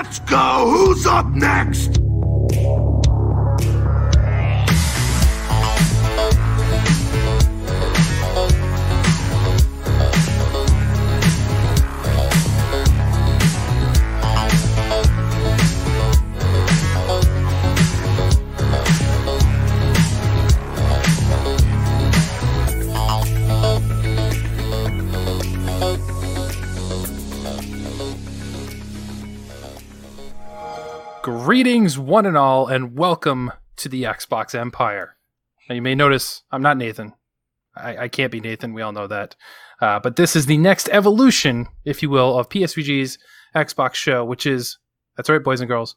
Let's go! Who's up next? Greetings, one and all, and welcome to the Xbox Empire. Now, you may notice I'm not Nathan. I, I can't be Nathan. We all know that. Uh, but this is the next evolution, if you will, of PSVG's Xbox show, which is, that's right, boys and girls,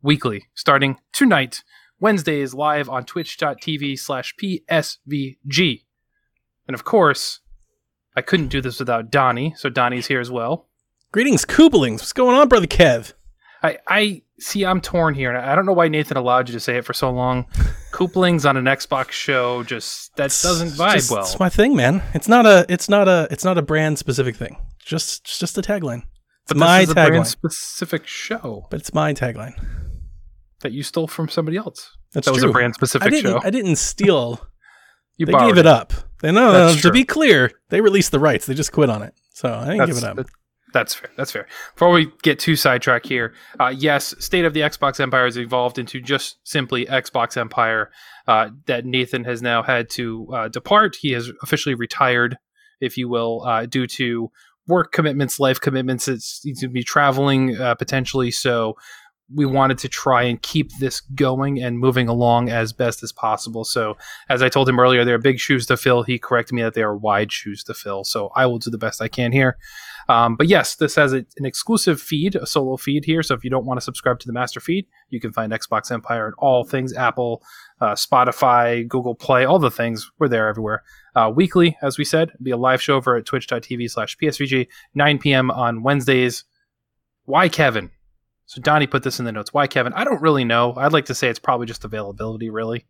weekly, starting tonight, Wednesdays, live on twitch.tv slash PSVG. And of course, I couldn't do this without Donnie, so Donnie's here as well. Greetings, Kooblings. What's going on, brother Kev? I, I see. I'm torn here, and I don't know why Nathan allowed you to say it for so long. Couplings on an Xbox show just that doesn't vibe Just- well. It's my thing, man. It's not a. It's not a. It's not a brand specific thing. Just, it's just a tagline. It's but my this is a brand tagline. specific show But it's my tagline. that you stole from somebody else. That's that was true. a brand specific show. I didn't steal. you they gave it up. They no, no, no. To be clear, they released the rights. They just quit on it. So I didn't That's, give it up. that- that's fair. That's fair. Before we get too sidetracked here, uh, yes, State of the Xbox Empire has evolved into just simply Xbox Empire. Uh, that Nathan has now had to uh, depart. He has officially retired, if you will, uh, due to work commitments, life commitments. It's he's going to be traveling uh, potentially, so we wanted to try and keep this going and moving along as best as possible. So, as I told him earlier, there are big shoes to fill. He corrected me that they are wide shoes to fill. So, I will do the best I can here. Um, but yes, this has a, an exclusive feed, a solo feed here. So if you don't want to subscribe to the master feed, you can find Xbox Empire and all things Apple, uh, Spotify, Google Play, all the things. We're there everywhere. Uh, weekly, as we said, be a live show over at twitch.tv slash PSVG, 9 p.m. on Wednesdays. Why Kevin? So Donnie put this in the notes. Why Kevin? I don't really know. I'd like to say it's probably just availability, really.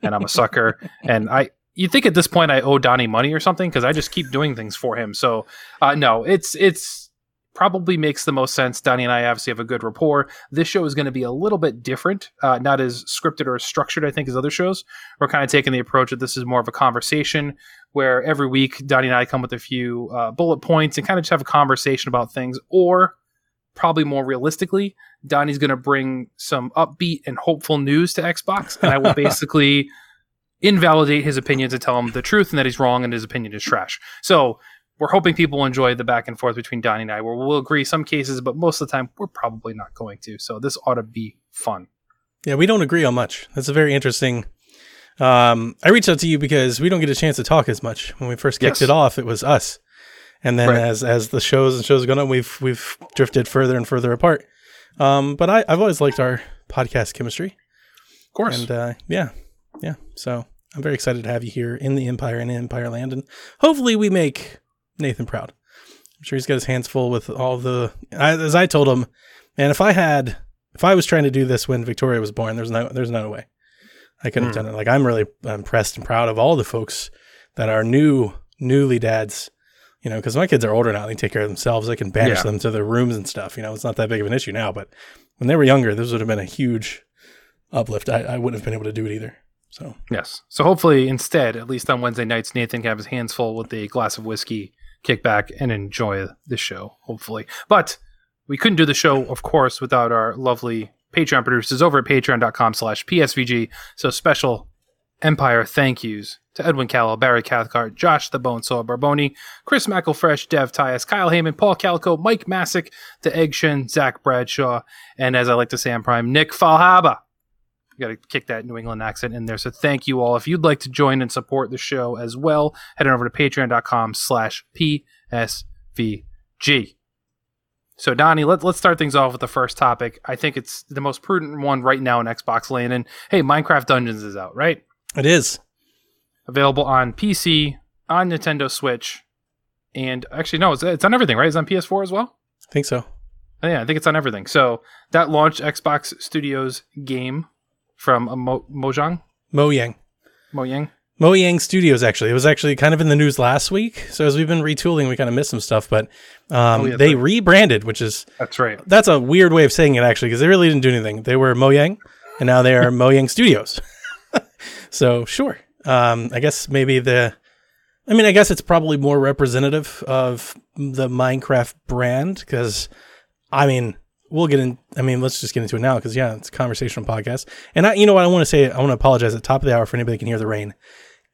And I'm a sucker. and I, you think at this point I owe Donnie money or something because I just keep doing things for him. So uh, no, it's it's probably makes the most sense. Donnie and I obviously have a good rapport. This show is going to be a little bit different, uh, not as scripted or as structured, I think, as other shows. We're kind of taking the approach that this is more of a conversation where every week Donnie and I come with a few uh, bullet points and kind of just have a conversation about things, or probably more realistically, Donnie's going to bring some upbeat and hopeful news to Xbox, and I will basically invalidate his opinions and tell him the truth and that he's wrong and his opinion is trash. So we're hoping people enjoy the back and forth between Donnie and I, where we'll agree some cases, but most of the time we're probably not going to. So this ought to be fun. Yeah, we don't agree on much. That's a very interesting. Um, I reached out to you because we don't get a chance to talk as much. When we first kicked Yes. it off, it was us, and then Right. as as the shows and shows gone on, we've we've drifted further and further apart. Um, but I, I've always liked our podcast chemistry, Of course. and uh, yeah, yeah. So I'm very excited to have you here in the Empire and Empire Land, and hopefully we make Nathan proud. I'm sure he's got his hands full with all the. I, as I told him, man, if I had, if I was trying to do this when Victoria was born, there's no, there's no way I could have Hmm. done it. Like I'm really impressed and proud of all the folks that are new, newly dads. You know, because my kids are older now; they take care of themselves. I can banish Yeah. them to their rooms and stuff. You know, it's not that big of an issue now. But when they were younger, this would have been a huge uplift. I, I wouldn't have been able to do it either. So Yes. So hopefully, instead, at least on Wednesday nights, Nathan can have his hands full with a glass of whiskey, kick back, and enjoy the show, hopefully. But we couldn't do the show, of course, without our lovely Patreon producers over at patreon.com slash PSVG. So special Empire thank yous to Edwin Callow, Barry Cathcart, Josh the Bonesaw Barboni, Chris McElfresh, Dev Tyus, Kyle Heyman, Paul Calico, Mike Masick, The Egg Shin, Zach Bradshaw, and as I like to say on Prime, Nick Falhaba you got to kick that New England accent in there. So thank you all. If you'd like to join and support the show as well, head on over to patreon.com slash PSVG. So Donnie, let, let's start things off with the first topic. I think it's the most prudent one right now in Xbox Lane. And hey, Minecraft Dungeons is out, right? It is. Available on PC, on Nintendo Switch, and actually, no, it's, it's on everything, right? It's on PS4 as well? I think so. Oh, yeah, I think it's on everything. So that launched Xbox Studios game from uh, Mo- Mojang. Mo Yang. Mojang. Mojang Studios, actually. It was actually kind of in the news last week. So as we've been retooling, we kind of missed some stuff, but um, Oh, yeah, they right. rebranded, which is That's right. that's a weird way of saying it actually, because they really didn't do anything. They were Mojang, and now they are Mojang Studios. So sure, um, I guess maybe the, I mean, I guess it's probably more representative of the Minecraft brand because, I mean, we'll get in. I mean, let's just get into it now because yeah, it's a conversational podcast. And I, you know what, I want to say, I want to apologize at the top of the hour for anybody that can hear the rain.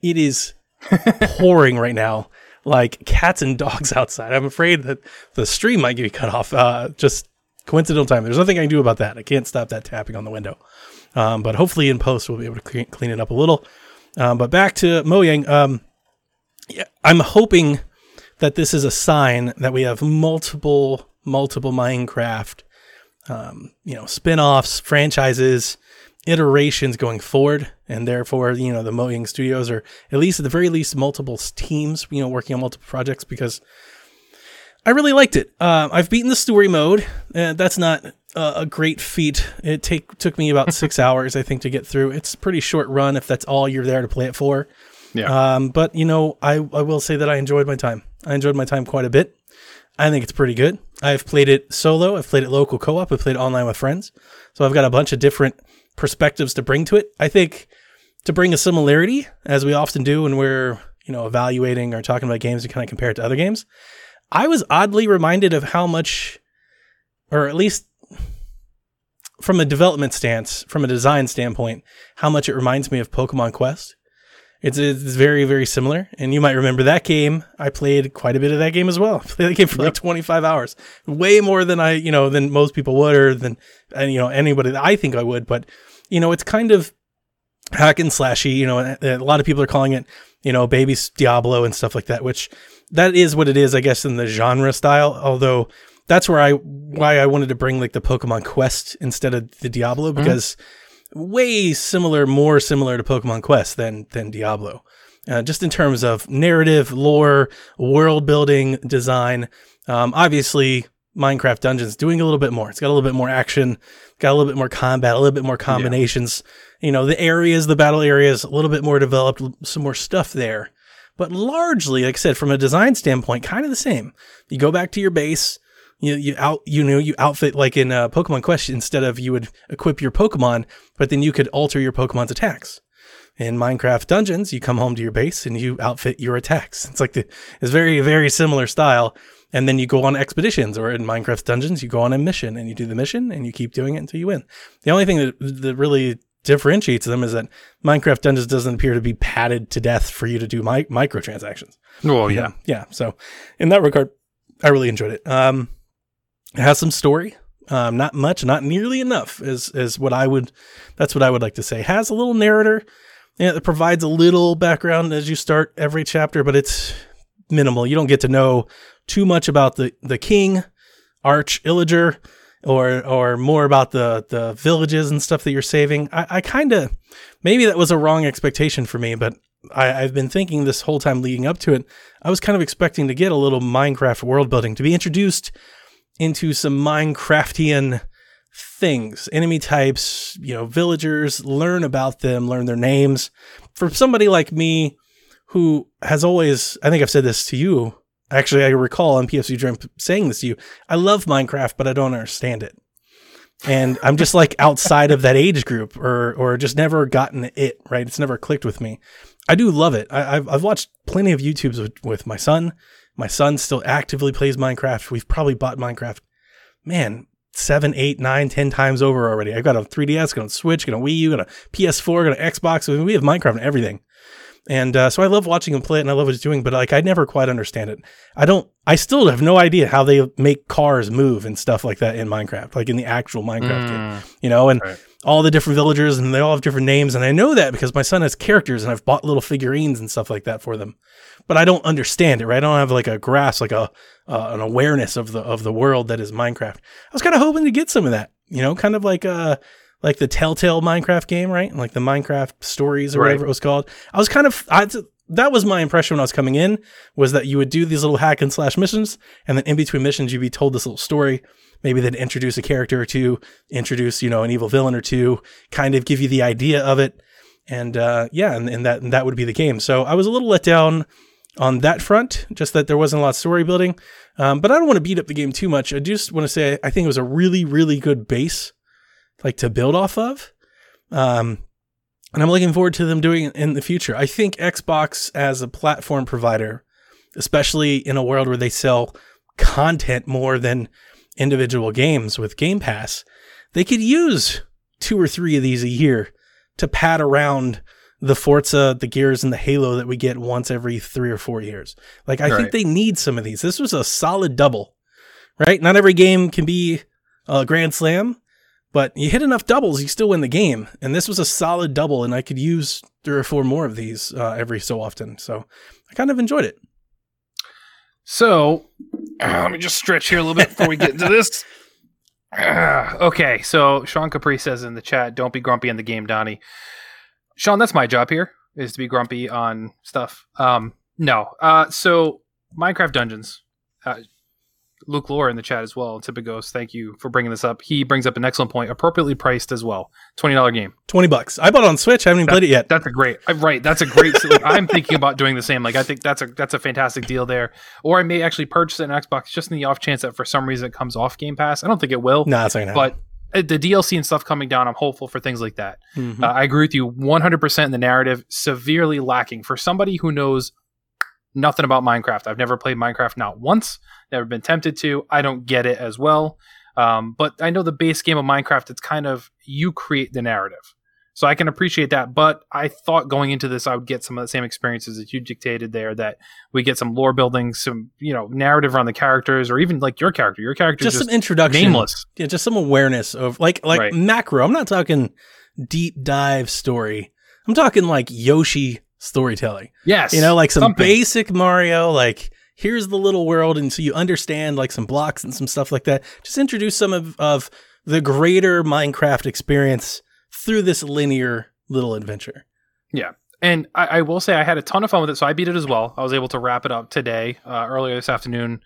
It is pouring right now, like cats and dogs outside. I'm afraid that the stream might get cut off. Uh, just coincidental time. There's nothing I can do about that. I can't stop that tapping on the window. Um, but hopefully in post we'll be able to clean, clean it up a little. Um, but back to Mojang. Um, yeah, I'm hoping that this is a sign that we have multiple, multiple Minecraft, um, you know, spin-offs, franchises, iterations going forward, and therefore, you know, the Mojang Studios are at least at the very least multiple teams, you know, working on multiple projects because I really liked it. Uh, I've beaten the story mode. Uh, that's not uh, a great feat. It take took me about six hours, I think, to get through. It's a pretty short run if that's all you're there to play it for. Yeah. Um, but you know, I, I will say that I enjoyed my time. I enjoyed my time quite a bit. I think it's pretty good. I've played it solo. I've played it local co-op. I've played it online with friends. So I've got a bunch of different perspectives to bring to it. I think to bring a similarity, as we often do when we're you know evaluating or talking about games, to kind of compare it to other games. I was oddly reminded of how much, or at least from a development stance, from a design standpoint, how much it reminds me of Pokemon Quest. It's, it's very, very similar. And you might remember that game. I played quite a bit of that game as well. I played that game for like 25 hours, way more than I, you know, than most people would or than, and, you know, anybody that I think I would. But, you know, it's kind of hack and slashy. You know, a a lot of people are calling it, you know, baby Diablo and stuff like that, which that is what it is, I guess, in the genre style. Although that's where I, why I wanted to bring like the Pokemon Quest instead of the Diablo because way similar, more similar to Pokemon Quest than than Diablo. Uh, just in terms of narrative, lore, world building, design. Um, obviously, Minecraft Dungeons doing a little bit more. It's got a little bit more action, got a little bit more combat, a little bit more combinations. You know, the areas, the battle areas, a little bit more developed, some more stuff there. But largely, like I said, from a design standpoint, kind of the same. You go back to your base, you you out you know you outfit like in uh, Pokemon Quest instead of you would equip your Pokemon, but then you could alter your Pokemon's attacks. In Minecraft Dungeons, you come home to your base and you outfit your attacks. It's like the it's very very similar style. And then you go on expeditions, or in Minecraft Dungeons, you go on a mission and you do the mission and you keep doing it until you win. The only thing that that really differentiates them is that Minecraft Dungeons doesn't appear to be padded to death for you to do mi- microtransactions. Oh yeah. Yeah. Yeah. So in that regard, I really enjoyed it. Um, it has some story. Um, not much, not nearly enough is, is what I would, that's what I would like to say. Has a little narrator. It provides a little background as you start every chapter, but it's minimal. You don't get to know too much about the, the king, Arch Illager, or or more about the the villages and stuff that you're saving. I, I kind of maybe that was a wrong expectation for me, but I, I've been thinking this whole time leading up to it. I was kind of expecting to get a little Minecraft world building to be introduced into some Minecraftian things, enemy types, you know, villagers, learn about them, learn their names. For somebody like me who has always, I think I've said this to you. Actually, I recall on PFC Dream saying this to you. I love Minecraft, but I don't understand it. And I'm just like outside of that age group or, or just never gotten it, right? It's never clicked with me. I do love it. I, I've, I've watched plenty of YouTubes with, with my son. My son still actively plays Minecraft. We've probably bought Minecraft, man, seven, eight, nine, ten times over already. I've got a 3DS, got a Switch, got a Wii U, got a PS4, got an Xbox. I mean, we have Minecraft and everything. And uh, so I love watching him play it and I love what he's doing, but like I never quite understand it. I don't, I still have no idea how they make cars move and stuff like that in Minecraft, like in the actual Minecraft game, you know, and Right. all the different villagers and they all have different names. And I know that because my son has characters and I've bought little figurines and stuff like that for them, but I don't understand it, right? I don't have like a grasp, like a, uh, an awareness of the, of the world that is Minecraft. I was kind of hoping to get some of that, you know, kind of like, uh, like the Telltale Minecraft game, right? Like the Minecraft stories or Right. whatever it was called. I was kind of I, that was my impression when I was coming in was that you would do these little hack and slash missions, and then in between missions you'd be told this little story. Maybe they'd introduce a character or two, introduce you know an evil villain or two, kind of give you the idea of it. and uh, yeah, and, and that and that would be the game. So I was a little let down on that front, just that there wasn't a lot of story building. Um, but I don't want to beat up the game too much. I just want to say I think it was a really, really good base, like to build off of. Um, and I'm looking forward to them doing it in the future. I think Xbox as a platform provider, especially in a world where they sell content more than individual games with Game Pass, they could use two or three of these a year to pad around the Forza, the Gears, and the Halo that we get once every three or four years. Like, I right. think they need some of these. This was a solid double, right? Not every game can be a grand slam, but you hit enough doubles, you still win the game. And this was a solid double, and I could use three or four more of these uh, every so often. So I kind of enjoyed it. So uh, let me just stretch here a little bit before we get into this. Uh, okay, so Sean Capri says in the chat, "Don't be grumpy in the game, Donnie." Sean, that's my job here is to be grumpy on stuff. Um, no. Uh, so Minecraft Dungeons. Luke Lore in the chat as well. Tipagos, thank you for bringing this up. He brings up an excellent point. Appropriately priced as well. Twenty dollar game. Twenty bucks. I bought on Switch. I haven't even that, played it yet. That's a great. Right. That's a great. like, I'm thinking about doing the same. Like I think that's a that's a fantastic deal there. Or I may actually purchase an Xbox just in the off chance that for some reason it comes off Game Pass. I don't think it will. No, nah, it's not But uh, the DLC and stuff coming down, I'm hopeful for things like that. Mm-hmm. Uh, I agree with you 100% in the narrative, severely lacking. For somebody who knows nothing about Minecraft, I've never played Minecraft not once, never been tempted to. I don't get it as well. Um, but I know the base game of Minecraft, it's kind of you create the narrative. So I can appreciate that. But I thought going into this, I would get some of the same experiences that you dictated there. That we get some lore building, some you know narrative around the characters, or even like your character. Your character just, just some introduction, nameless. Yeah, just some awareness of like like right. macro. I'm not talking deep dive story. I'm talking like Yoshi storytelling. Yes, you know, like some something. basic Mario, like here's the little world, and so you understand like some blocks and some stuff like that. Just introduce some of of the greater Minecraft experience through this linear little adventure. Yeah. And I, I, will say I had a ton of fun with it, so I beat it as well. I was able to wrap it up today, uh, earlier this afternoon.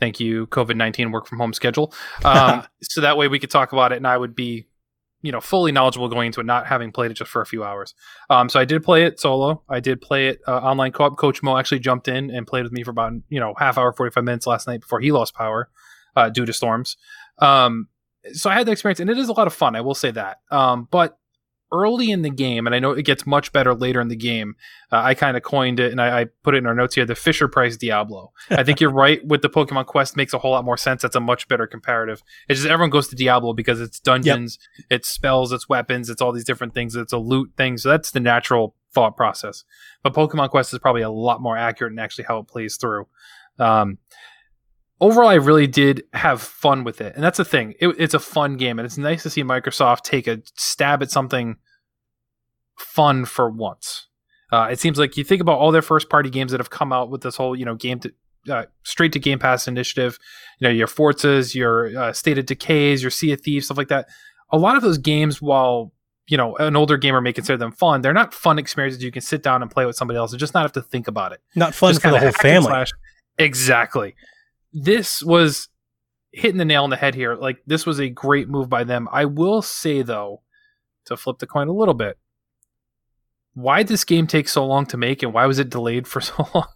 Thank you, COVID nineteen work from home schedule. Um, so that way we could talk about it, and I would be, you know, fully knowledgeable going into it, not having played it just for a few hours. Um, so I did play it solo. I did play it uh, online co-op. Coach Mo actually jumped in and played with me for about you know half hour, forty five minutes last night before he lost power uh, due to storms. Um, so I had the experience, and it is a lot of fun. I will say that. Um, but early in the game, and I know it gets much better later in the game. Uh, I kind of coined it, and I, I, put it in our notes here: the Fisher Price Diablo. I think you're right with the Pokemon Quest makes a whole lot more sense. That's a much better comparative. It's just everyone goes to Diablo because it's dungeons, yep. it's spells, it's weapons, it's all these different things. It's a loot thing, so that's the natural thought process. But Pokemon Quest is probably a lot more accurate in actually how it plays through. Um, overall, I really did have fun with it, and that's the thing. It, it's a fun game, and it's nice to see Microsoft take a stab at something fun for once. Uh, it seems like you think about all their first party games that have come out with this whole, you know, game to uh, straight to Game Pass initiative. You know, your Forzas, your uh, State of Decays, your Sea of Thieves, stuff like that. A lot of those games, while you know an older gamer may consider them fun, they're not fun experiences you can sit down and play with somebody else and just not have to think about it. Not fun just for the whole family. Slash. Exactly this was hitting the nail on the head here. Like this was a great move by them. I will say though, to flip the coin a little bit, why did this game take so long to make and why was it delayed for so long?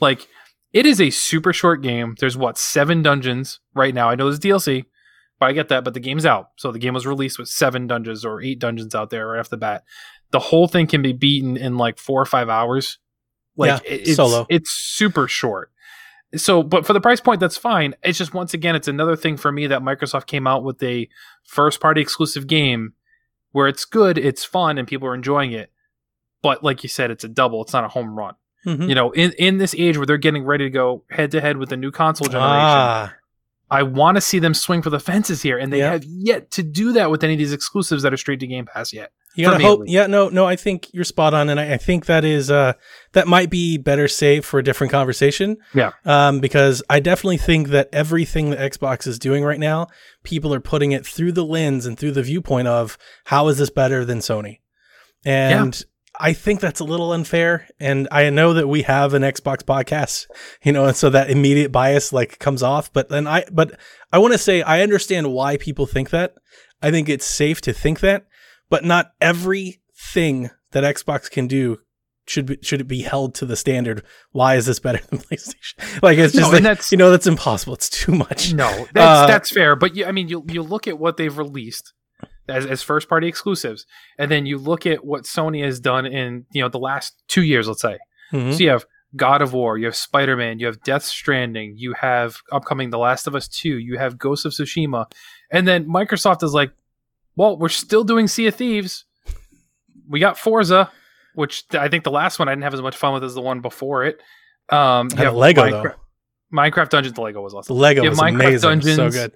like it is a super short game. There's what seven dungeons right now. I know there's DLC, but I get that. But the game's out, so the game was released with seven dungeons or eight dungeons out there right off the bat. The whole thing can be beaten in like four or five hours. Like yeah, it's, solo. It's super short so but for the price point that's fine it's just once again it's another thing for me that microsoft came out with a first party exclusive game where it's good it's fun and people are enjoying it but like you said it's a double it's not a home run mm-hmm. you know in, in this age where they're getting ready to go head to head with the new console generation ah. i want to see them swing for the fences here and they yep. have yet to do that with any of these exclusives that are straight to game pass yet you gotta hope. Yeah, no, no. I think you're spot on, and I, I, think that is uh that might be better saved for a different conversation. Yeah. Um, because I definitely think that everything that Xbox is doing right now, people are putting it through the lens and through the viewpoint of how is this better than Sony, and. I think that's a little unfair, and I know that we have an Xbox podcast, you know, and so that immediate bias like comes off. But then I, but I want to say I understand why people think that. I think it's safe to think that, but not everything that Xbox can do should be, should it be held to the standard? Why is this better than PlayStation? Like it's just No, like, that's- you know that's impossible. It's too much. No, that's Uh, that's fair. But you, I mean, you you look at what they've released as as first party exclusives, and then you look at what Sony has done in you know the last two years, let's say. Mhm. So you have God of War, you have Spider Man, you have Death Stranding, you have upcoming The Last of Us Two, you have Ghost of Tsushima, and then Microsoft is like, well, we're still doing Sea of Thieves. We got Forza, which I think the last one I didn't have as much fun with as the one before it. Um, you have Lego Minecraft, though. Minecraft Dungeons. The Lego was awesome. Lego was Minecraft amazing. So good.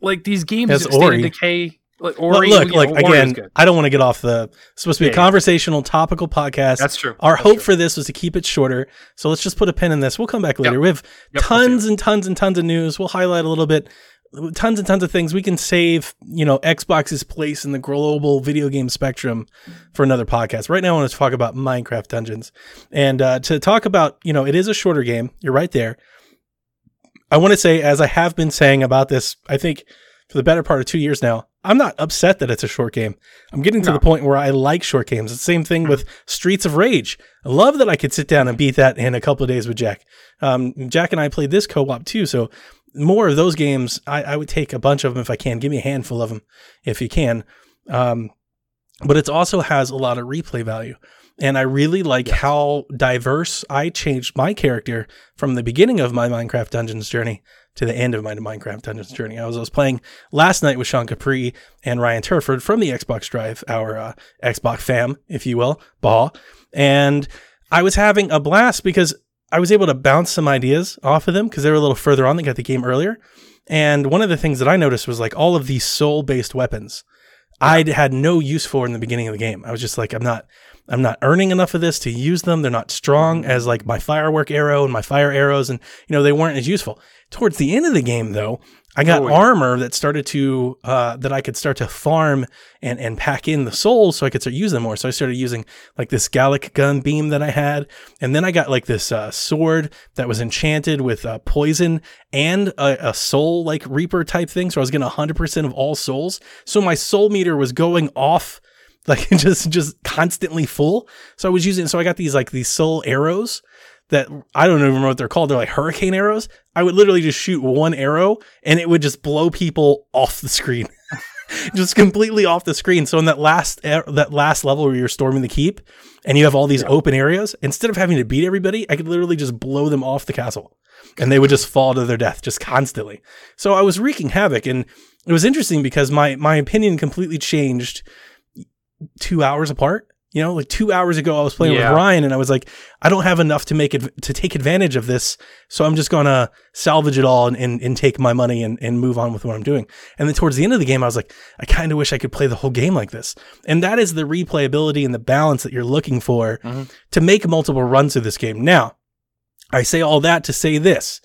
Like these games, That's Ori. Decay, like Look, Ori. look, you like know, again. I don't want to get off the. Supposed to be Yeah, a yeah. conversational, topical podcast. That's true. Our That's hope true. for this was to keep it shorter. So let's just put a pin in this. We'll come back later. We have Yep, tons and tons and tons of news. We'll highlight a little bit, tons and tons of things. We can save, you know, Xbox's place in the global video game spectrum for another podcast. Right now, I want to talk about Minecraft Dungeons. And uh, to talk about, you know, it is a shorter game. You're right there. I want to say, as I have been saying about this, I think for the better part of two years now, I'm not upset that it's a short game. I'm getting to No. the point where I like short games. It's the same thing with Streets of Rage. I love that I could sit down and beat that in a couple of days with Jack. Um, Jack and I played this co-op too, so more of those games. I, I would take a bunch of them if I can. Give me a handful of them if you can. Um, but it also has a lot of replay value. And I really like how diverse I changed my character from the beginning of my Minecraft Dungeons journey to the end of my Minecraft Dungeons journey. I was, I was playing last night with Sean Capri and Ryan Turford from the Xbox Drive, our uh, Xbox fam, if you will, Baha. And I was having a blast because I was able to bounce some ideas off of them because they were a little further on. They got the game earlier. And one of the things that I noticed was like all of these soul based weapons I had no use for in the beginning of the game. I was just like, I'm not, I'm not earning enough of this to use them. They're not strong as like my firework arrow and my fire arrows, and you know they weren't as useful. Towards the end of the game, though, I got Oh, yeah. armor that started to uh, that I could start to farm and and pack in the souls so I could start using them more. So I started using like this Gallic gun beam that I had, and then I got like this uh, sword that was enchanted with uh, poison and a, a soul like reaper type thing. So I was getting hundred percent of all souls. So my soul meter was going off like just just constantly full. So I was using so I got these like these soul arrows that I don't even remember what they're called. They're like hurricane arrows. I would literally just shoot one arrow and it would just blow people off the screen. just completely off the screen. So in that last that last level where you're storming the keep and you have all these open areas, instead of having to beat everybody, I could literally just blow them off the castle. And they would just fall to their death just constantly. So I was wreaking havoc and it was interesting because my my opinion completely changed two hours apart. You know, like two hours ago, I was playing Yeah. with Ryan, and I was like, I don't have enough to make it to take advantage of this, so I'm just gonna salvage it all and, and, and take my money and, and move on with what I'm doing. And then towards the end of the game, I was like, I kind of wish I could play the whole game like this. And that is the replayability and the balance that you're looking for Mhm. to make multiple runs of this game. Now, I say all that to say this.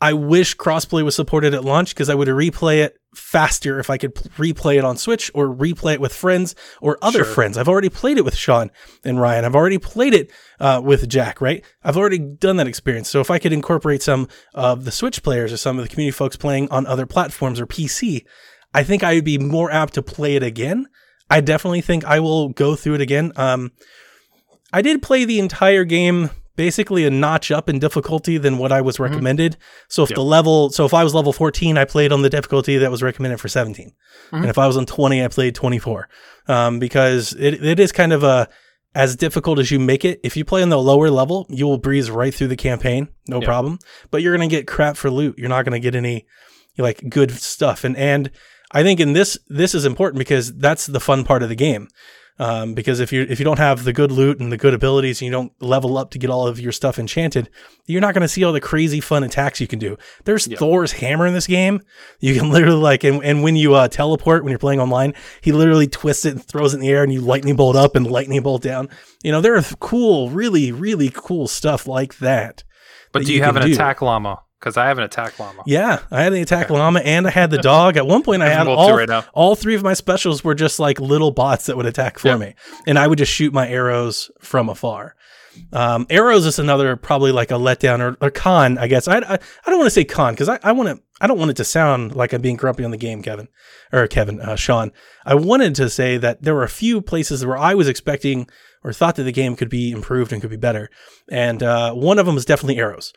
I wish crossplay was supported at launch because I would replay it faster if I could replay it on Switch or replay it with friends or other Sure. friends. I've already played it with Sean and Ryan. I've already played it uh, with Jack, right? I've already done that experience. So if I could incorporate some of the Switch players or some of the community folks playing on other platforms or PC, I think I would be more apt to play it again. I definitely think I will go through it again. Um, I did play the entire game basically a notch up in difficulty than what I was recommended. So if Yep. the level, so if I was level 14, I played on the difficulty that was recommended for 17. And if I was on 20, I played 24. Um, because it, it is kind of a, as difficult as you make it. If you play on the lower level, you will breeze right through the campaign, no Yeah. problem. But you're going to get crap for loot. You're not going to get any like good stuff. And and I think in this this is important because that's the fun part of the game. Um, because if you if you don't have the good loot and the good abilities and you don't level up to get all of your stuff enchanted, you're not going to see all the crazy fun attacks you can do. There's Yep. Thor's hammer in this game. You can literally like and, and when you uh, teleport when you're playing online, he literally twists it and throws it in the air and you lightning bolt up and lightning bolt down. You know there are cool, really really cool stuff like that. But that do you you have an do. attack llama? Because I have an attack llama. Yeah, I had the attack llama and I had the dog. At one point, I had all, now. all three of my specials were just like little bots that would attack for Yeah. me, and I would just shoot my arrows from afar. Um, arrows is another probably like a letdown or, or con, I guess. I, I, I don't want to say con because I, I want to I don't want it to sound like I'm being grumpy on the game, Kevin or Kevin, uh, Sean. I wanted to say that there were a few places where I was expecting or thought that the game could be improved and could be better, and uh, one of them is definitely arrows.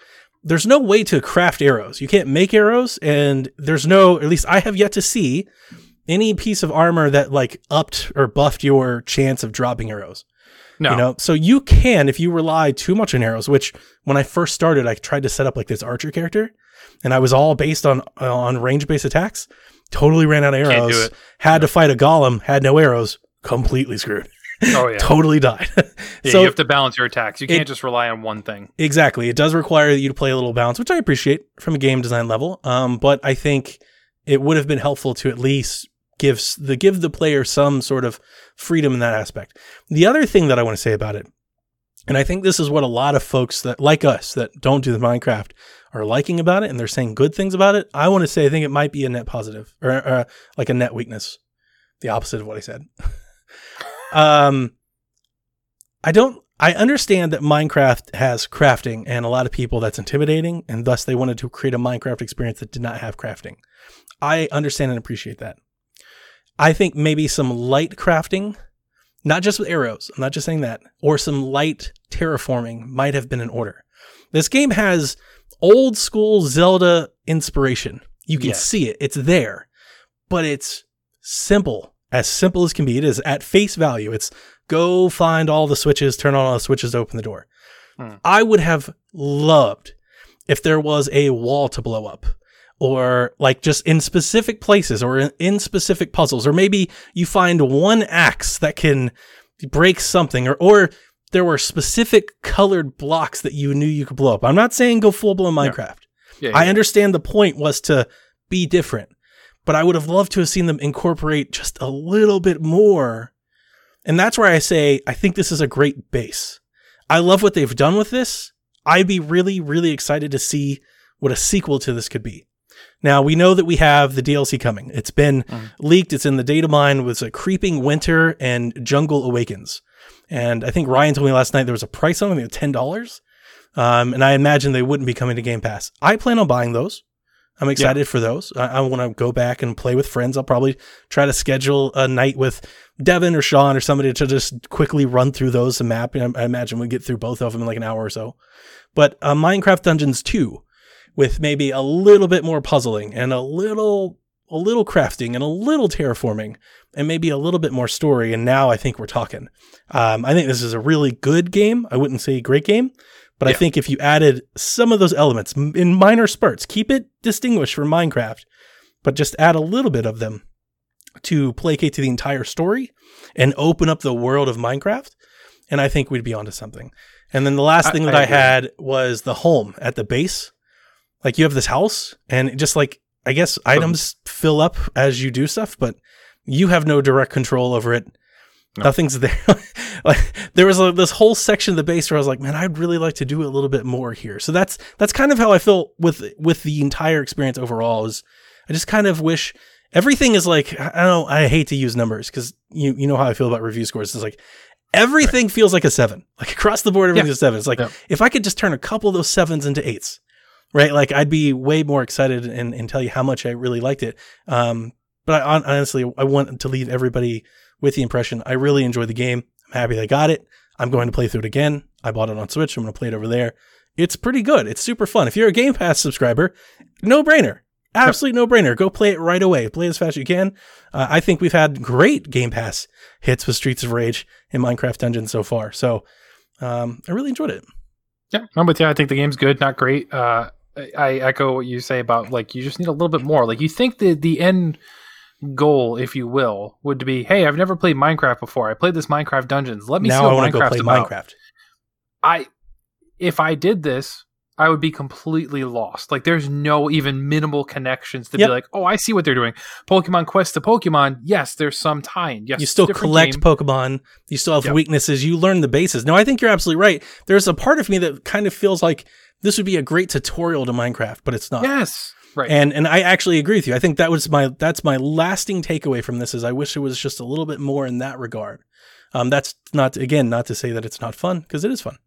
There's no way to craft arrows. You can't make arrows, and there's no. At least I have yet to see any piece of armor that like upped or buffed your chance of dropping arrows. No. You know, so you can if you rely too much on arrows. Which when I first started, I tried to set up like this archer character, and I was all based on uh, on range based attacks. Totally ran out of arrows. Had to fight a golem. Had no arrows. Completely screwed. Oh yeah. Totally died. Yeah, so you have to balance your attacks. You can't It- just rely on one thing. exactly, it does require you to play a little balance, which I appreciate from a game design level. Um, but I think it would have been helpful to at least give the give the player some sort of freedom in that aspect. The other thing that I want to say about it, and I think this is what a lot of folks that like us that don't do the Minecraft are liking about it, and they're saying good things about it. I want to say I think it might be a net positive or uh, like a net weakness, the opposite of what I said. um, I don't. I understand that Minecraft has crafting, and a lot of people that's intimidating, and thus they wanted to create a Minecraft experience that did not have crafting. I understand and appreciate that. I think maybe some light crafting, not just with arrows, I'm not just saying that, or some light terraforming might have been in order. This game has old school Zelda inspiration. You can Yes. see it, it's there, but it's simple, as simple as can be. It is at face value. It's go find all the switches, turn on all the switches to open the door. Hmm. I would have loved if there was a wall to blow up or like just in specific places or in, in specific puzzles or maybe you find one axe that can break something or or there were specific colored blocks that you knew you could blow up. I'm not saying go full blown Yeah. Minecraft. Yeah, I yeah. understand the point was to be different, but I would have loved to have seen them incorporate just a little bit more. And that's where I say I think this is a great base. I love what they've done with this. I'd be really, really excited to see what a sequel to this could be. Now we know that we have the DLC coming. It's been Mhm. leaked. It's in the data mine. with a creeping winter and jungle awakens. And I think Ryan told me last night there was a price on them, ten dollars. Um, and I imagine they wouldn't be coming to Game Pass. I plan on buying those. I'm excited for those. I, I want to go back and play with friends. I'll probably try to schedule a night with Devin or Sean or somebody to just quickly run through those, the map. I, I imagine we get through both of them in like an hour or so. But uh, Minecraft Dungeons 2, with maybe a little bit more puzzling and a little a little crafting and a little terraforming and maybe a little bit more story. And now I think we're talking. Um, I think this is a really good game. I wouldn't say great game, but I think if you added some of those elements in minor spurts, keep it distinguished from Minecraft, but just add a little bit of them to placate to the entire story and open up the world of Minecraft. And I think we'd be onto something. And then the last I- thing I that I, agree. had was the home at the base. Like you have this house, and just like I guess items fill up as you do stuff, but you have no direct control over it. No. Nothing's there. like there was a, this whole section of the base where I was like, man, I'd really like to do a little bit more here. So that's that's kind of how I felt with with the entire experience overall. Is I just kind of wish everything is like I don't know. I hate to use numbers because you you know how I feel about review scores. It's like everything feels like a seven, like across the board, everything's a seven. It's like Yeah. if I could just turn a couple of those sevens into eights, right? Like I'd be way more excited and, and tell you how much I really liked it. Um, but I, honestly, I want to leave everybody with the impression I really enjoyed the game. I'm happy I got it. I'm going to play through it again. I bought it on Switch. I'm going to play it over there. It's pretty good. It's super fun. If you're a Game Pass subscriber, no brainer. Absolutely no brainer. Go play it right away. Play as fast as you can. Uh, I think we've had great Game Pass hits with Streets of Rage and Minecraft Dungeons so far. So um, I really enjoyed it. Yeah, I'm with you. I think the game's good, not great. Uh, I, I echo what you say about like you just need a little bit more. Like you think the the end goal, if you will, would be, hey, I've never played Minecraft before. I played this Minecraft Dungeons. Let me see now I what want to go Minecraft's play about. Minecraft. I if I did this, I would be completely lost. Like there's no even minimal connections to Yep. be like, oh, I see what they're doing. Pokemon Quest to Pokemon, yes, there's some tie-in. Yes, you still collect game. Pokemon. You still have Yep. weaknesses. You learn the bases. No, I think you're absolutely right. There's a part of me that kind of feels like this would be a great tutorial to Minecraft, but it's not. yes, right. And and I actually agree with you. I think that was my that's my lasting takeaway from this is I wish it was just a little bit more in that regard. Um, that's not again not to say that it's not fun because it is fun.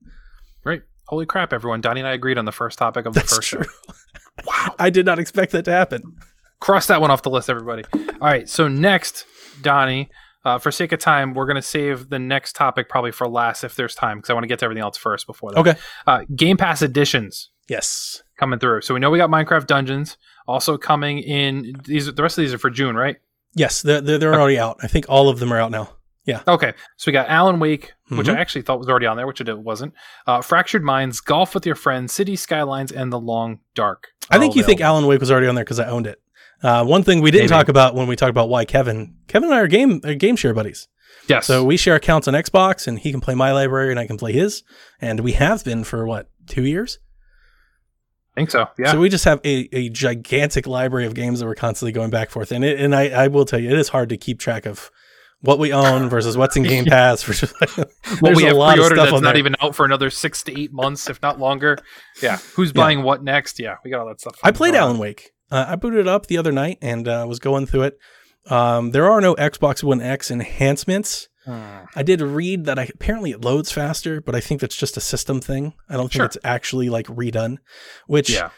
right. Holy crap, everyone! Donnie and I agreed on the first topic of the That's first true. show. Wow. I did not expect that to happen. Cross that one off the list, everybody. All right. So next, Donnie, uh, for sake of time, we're going to save the next topic probably for last if there's time because I want to get to everything else first before that. Okay. Uh, Game Pass editions Yes. coming through. So we know we got Minecraft Dungeons also coming in. These the rest of these are for June, right? Yes, they're, they're, they're already out. I think all of them are out now. Yeah. Okay, so we got Alan Wake, which Mhm. I actually thought was already on there, which it wasn't. Uh, Fractured Minds, Golf with Your Friends, City Skylines, and The Long Dark. I think you think. Alan Wake was already on there because I owned it. Uh, one thing we didn't Maybe. talk about when we talked about why Kevin, Kevin and I are game are game share buddies. Yes. So we share accounts on Xbox, and he can play my library, and I can play his, and we have been for what two years. I think so. Yeah. So we just have a, a gigantic library of games that we're constantly going back and forth, and it, and I, I will tell you, it is hard to keep track of what we own versus what's in Game Pass. Versus, there's we a have lot of pre-order stuff that's not there. even out for another six to eight months, if not longer. Yeah. Who's Yeah. buying what next? Yeah, we got all that stuff. I played. Alan Wake. Uh, I booted it up the other night and uh, was going through it. Um, there are no Xbox One X enhancements. Hmm. I did read that I, apparently it loads faster, but I think that's just a system thing. I don't think Sure. it's actually like redone, which Yeah.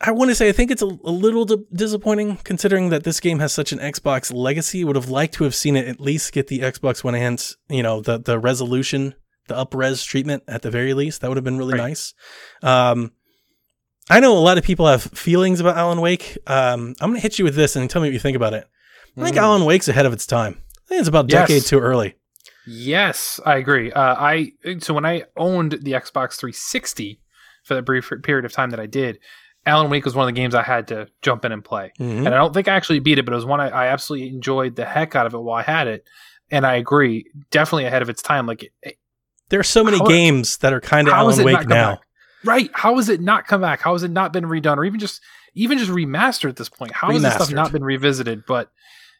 I want to say I think it's a, a little di- disappointing considering that this game has such an Xbox legacy. Would have liked to have seen it at least get the Xbox One hands, you know, the the resolution, the upres treatment at the very least. That would have been really Right. nice. Um, I know a lot of people have feelings about Alan Wake. Um, I'm gonna hit you with this and tell me what you think about it. I think Mm. Alan Wake's ahead of its time. I think it's about a Yes. decade too early. Yes, I agree. Uh, I so when I owned the Xbox 360 for that brief period of time that I did, Alan Wake was one of the games I had to jump in and play. Mhm. And I don't think I actually beat it, but it was one I, I absolutely enjoyed the heck out of it while I had it. And I agree, definitely ahead of its time. Like, it- There are so many How- games that are kind of Alan Wake now. back? right? How has it not come back? How has it not been redone, or even just even just remastered at this point? How has this stuff not been revisited? But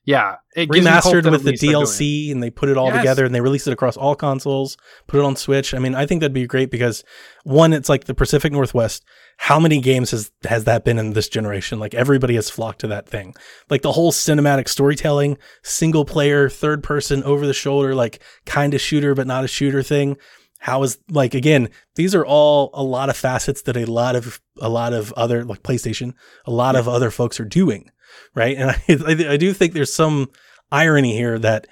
yeah, it gives me hope remastered with the least they're doing it. DLC and they put it all Yes. together and they released it across all consoles, put it on Switch. I mean, I think that'd be great because one, it's like the Pacific Northwest. How many games has has that been in this generation? Like everybody has flocked to that thing. Like the whole cinematic storytelling, single player, third person, over the shoulder, like kind of shooter but not a shooter thing. How is like again, these are all a lot of facets that a lot of a lot of other like PlayStation, a lot of other folks are doing, right? And I, I, do think there's some irony here that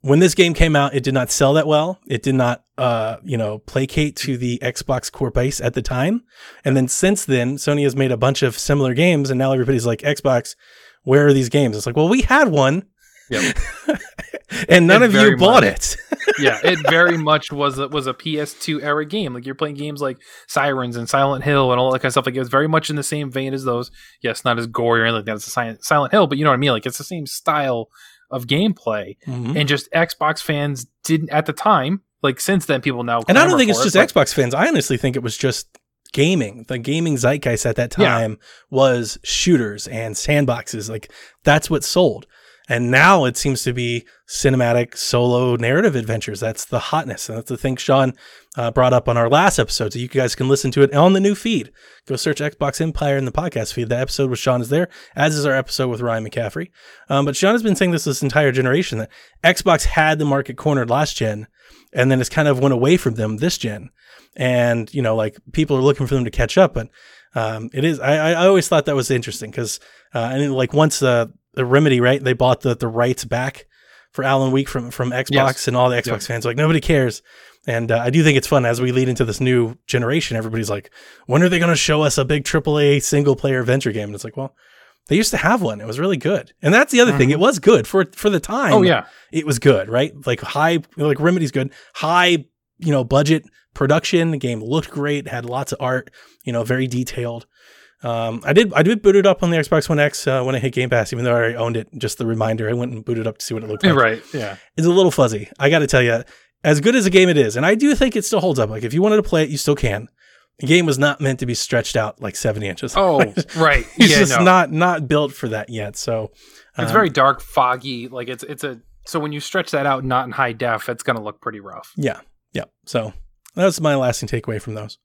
when this game came out, it did not sell that well. It did not, uh, you know, placate to the Xbox core base at the time. And then since then, Sony has made a bunch of similar games, and now everybody's like, Xbox, where are these games? It's like, well, we had one, Yep. and none It of you very bought much- it. yeah, it very much was a, was a PS2 era game. Like you're playing games like Sirens and Silent Hill and all that kind of stuff. Like it was very much in the same vein as those. Yes, not as gory or anything like that as a Silent, Silent Hill, but you know what I mean. Like it's the same style of gameplay, Mhm. and just Xbox fans didn't at the time. Like since then, people now And I don't clamor think it's for just but- Xbox fans. I honestly think it was just gaming. The gaming zeitgeist at that Yeah. time was shooters and sandboxes. Like that's what sold. And now it seems to be cinematic solo narrative adventures. That's the hotness. And that's the thing Sean uh, brought up on our last episode. So you guys can listen to it on the new feed. Go search Xbox Empire in the podcast feed. The episode with Sean is there, as is our episode with Ryan McCaffrey. Um, but Sean has been saying this this entire generation that Xbox had the market cornered last gen and then it's kind of went away from them this gen. And, you know, like people are looking for them to catch up. But um, it is, I, I always thought that was interesting because, uh, and like once uh, the Remedy, right, they bought the, the rights back for Alan Wake from, from Xbox Yes. and all the Xbox Yep. fans, are like nobody cares. And uh, I do think it's fun as we lead into this new generation. Everybody's like, when are they going to show us a big AAA single player adventure game? And it's like, well, they used to have one. It was really good. And that's the other thing. It was good for for the time Oh yeah, it was good, right? Like high, like Remedy's good, high, you know, budget production. The game looked great, had lots of art, you know, very detailed. Um, I did, I did boot it up on the Xbox One X uh, when I hit Game Pass, even though I already owned it. Just the reminder, I went and booted up to see what it looked like. right. Yeah, It's a little fuzzy. I got to tell you, as good as a game it is, and I do think it still holds up. Like if you wanted to play it, you still can. The game was not meant to be stretched out like seventy inches. Oh right. it's yeah, just no. not not built for that yet. So It's um, very dark, foggy. Like it's it's a so when you stretch that out, not in high def, it's gonna look pretty rough. yeah, yeah. So that's my lasting takeaway from those.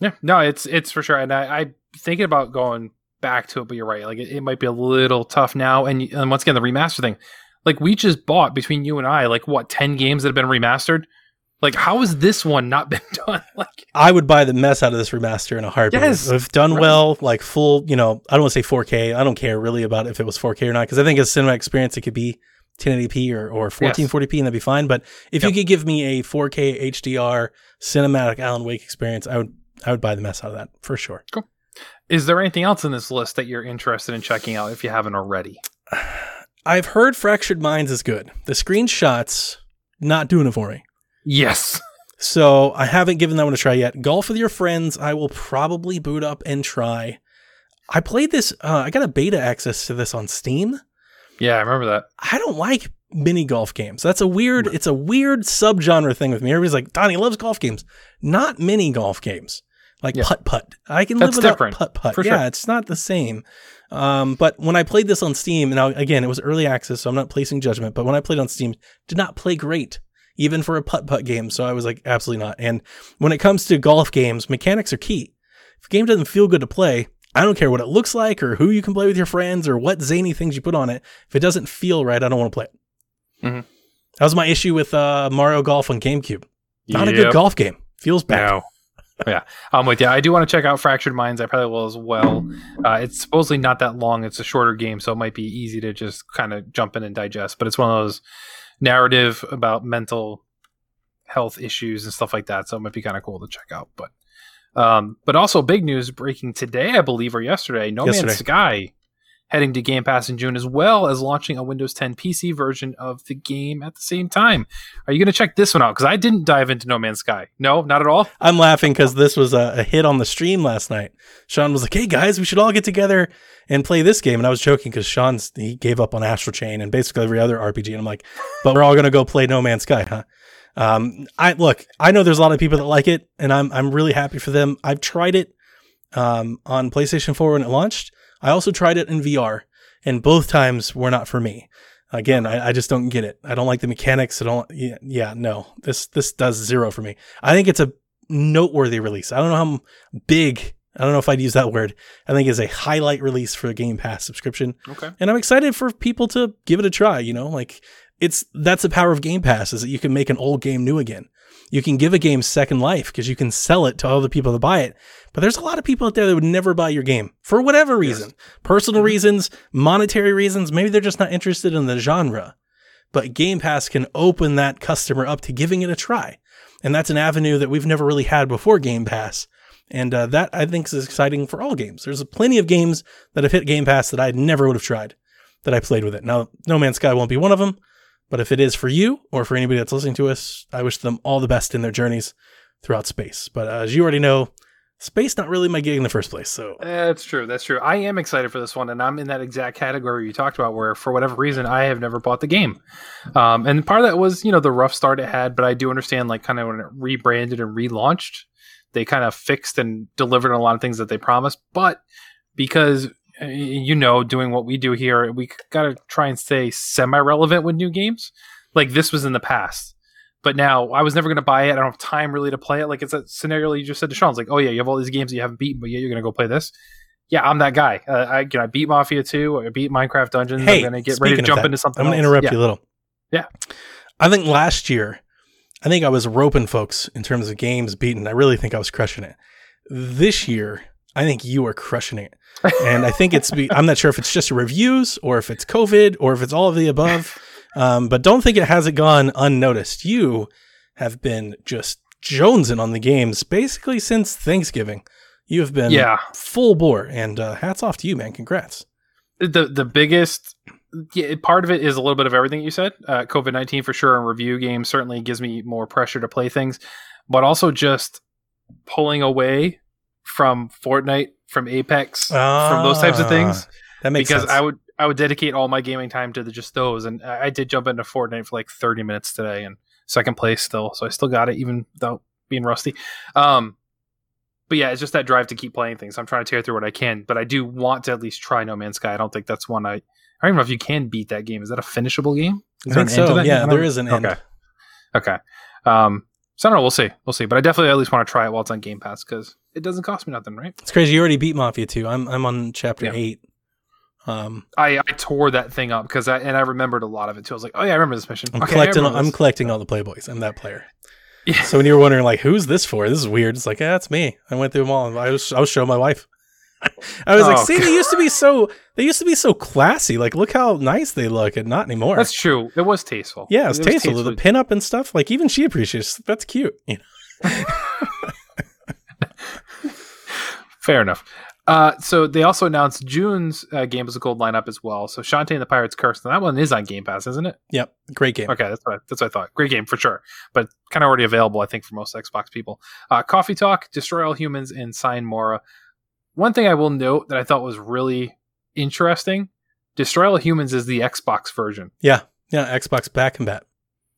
Yeah, no, it's it's for sure. And I, I thinking about going back to it, but you're right. Like it, it might be a little tough now. And, and once again, the remaster thing. Like we just bought between you and I, like what ten games that have been remastered. Like, how has this one not been done? Like, I would buy the mess out of this remaster in a heartbeat. Yes, if done right. well, like full, you know, I don't want to say 4K. I don't care really about if it was 4K or not because I think as cinema experience it could be 1080p or, or 1440p and that'd be fine. But if Yep. you could give me a 4K HDR cinematic Alan Wake experience, I would I would buy the mess out of that for sure. Cool. Is there anything else in this list that you're interested in checking out if you haven't already? I've heard Fractured Minds is good. The screenshots not doing it for me. Yes. So I haven't given that one a try yet. Golf with your friends, I will probably boot up and try. I played this. Uh, I got a beta access to this on Steam. Yeah, I remember that. I don't like mini golf games. That's a weird. It's a weird subgenre thing with me. Everybody's like, Donnie loves golf games, not mini golf games like Yeah. putt putt. I can live That's without different, putt putt. Yeah, sure. it's not the same. Um, but when I played this on Steam, now again, it was early access, so I'm not placing judgment. But when I played on Steam, did not play great, even for a putt putt game. So I was like, absolutely not. And when it comes to golf games, mechanics are key. If a game doesn't feel good to play, I don't care what it looks like or who you can play with your friends or what zany things you put on it. If it doesn't feel right, I don't want to play it. Mhm. That was my issue with uh, Mario Golf on GameCube. Not a good golf game. Feels bad. No. Yeah, I'm with you. I do want to check out Fractured Minds. I probably will as well. Uh, it's supposedly not that long. It's a shorter game, so it might be easy to just kind of jump in and digest. But it's one of those narrative about mental health issues and stuff like that. So it might be kind of cool to check out. But um, but also big news breaking today, I believe, or yesterday. No Yesterday. Man's Sky heading to Game Pass in June, as well as launching a Windows 10 PC version of the game at the same time. Are you going to check this one out? Because I didn't dive into No Man's Sky. No, not at all. I'm laughing because this was a, a hit on the stream last night. Sean was like, "Hey guys, we should all get together and play this game," and I was joking because Sean's he gave up on Astral Chain and basically every other RPG, and I'm like, "But we're all gonna go play No Man's Sky, huh?" Um, I look, I know there's a lot of people that like it, and I'm I'm really happy for them. I've tried it um, on PlayStation 4 when it launched. I also tried it in VR, and both times were not for me. Again, I, I just don't get it. I don't like the mechanics. I don't. Yeah, yeah, no. This this does zero for me. I think it's a noteworthy release. I don't know how big. I don't know if I'd use that word. I think it's a highlight release for a Game Pass subscription, Okay. and I'm excited for people to give it a try. You know, like it's that's the power of Game Pass is that you can make an old game new again. You can give a game second life because you can sell it to other people to buy it. But there's a lot of people out there that would never buy your game for whatever reason, personal reasons, monetary reasons. Maybe they're just not interested in the genre. But Game Pass can open that customer up to giving it a try. And that's an avenue that we've never really had before Game Pass. And uh, that I think is exciting for all games. There's plenty of games that have hit Game Pass that I never would have tried that I played with it. Now, No Man's Sky won't be one of them, but if it is for you or for anybody that's listening to us, I wish them all the best in their journeys throughout space. But as you already know, space not really my gig in the first place. So That's true. That's true. I am excited for this one, and I'm in that exact category you talked about, where for whatever reason I have never bought the game. Um, and part of that was, you know, the rough start it had, but I do understand, like, kind of when it rebranded and relaunched, they kind of fixed and delivered on a lot of things that they promised. But because you know, doing what we do here, we got to try and stay semi-relevant with new games. Like this was in the past. But now I was never going to buy it. I don't have time really to play it. Like it's a scenario you just said to Sean. It's like, oh yeah, you have all these games that you haven't beaten, but yeah, you're going to go play this. Yeah, I'm that guy. Uh, I, you know, I beat Mafia 2. I beat Minecraft Dungeons. Hey, I'm going to get ready to jump that, into something I'm going to interrupt yeah. you a little. Yeah. I think last year, I think I was roping folks in terms of games beaten. I really think I was crushing it. This year, I think you are crushing it. And I think it's, be, I'm not sure if it's just reviews or if it's COVID or if it's all of the above. Um, but don't think it hasn't gone unnoticed. You have been just jonesing on the games basically since Thanksgiving. You have been Yeah. full bore, and uh, hats off to you, man. Congrats. the the biggest yeah, part of it is a little bit of everything you said. Uh, COVID nineteen for sure, and review games certainly gives me more pressure to play things, but also just pulling away from Fortnite, from Apex, from those types of things. Ah, That makes sense. because sense. I would I would dedicate all my gaming time to the, just those, and I I did jump into Fortnite for like thirty minutes today, and second place still, so I still got it even without being rusty. Um, but yeah, it's just that drive to keep playing things. I'm trying to tear through what I can, but I do want to at least try No Man's Sky. I don't think that's one I. I don't even know if you can beat that game. Is that a finishable game? Is I think an end to so. Yeah, don't- there is an end. Okay. Okay. Um, so I don't know. We'll see. We'll see. But I definitely at least want to try it while it's on Game Pass because it doesn't cost me nothing, right? It's crazy. You already beat Mafia 2. I'm I'm on chapter Yeah. 8. Um, I, I tore that thing up because I and I remembered a lot of it too. I was like, oh yeah, I remember this mission. I'm Okay, collecting remember I'm collecting all the playboys. I'm that player. Yeah. So when you were wondering like who's this for? This is weird. It's like, yeah, that's me. I went through them all. I was I was showing my wife. I was like, Oh, see, they used to be so they used to be so classy. Like, look how nice they look, and not anymore. That's true. It was tasteful. yeah, it's It was tasteful. The pinup and stuff. Like even she appreciates. That's cute. You know? Fair enough. Uh, so they also announced June's uh, Games with Gold lineup as well. So Shantae and the Pirates Curse. And that one is on Game Pass, isn't it? Yep, great game. Okay, that's what I, that's what I thought. Great game for sure, but kind of already available, I think, for most Xbox people. Uh, Coffee Talk, Destroy All Humans, and Sine Mora. One thing I will note that I thought was really interesting: Destroy All Humans is the Xbox version. Yeah, yeah. Xbox back and bat.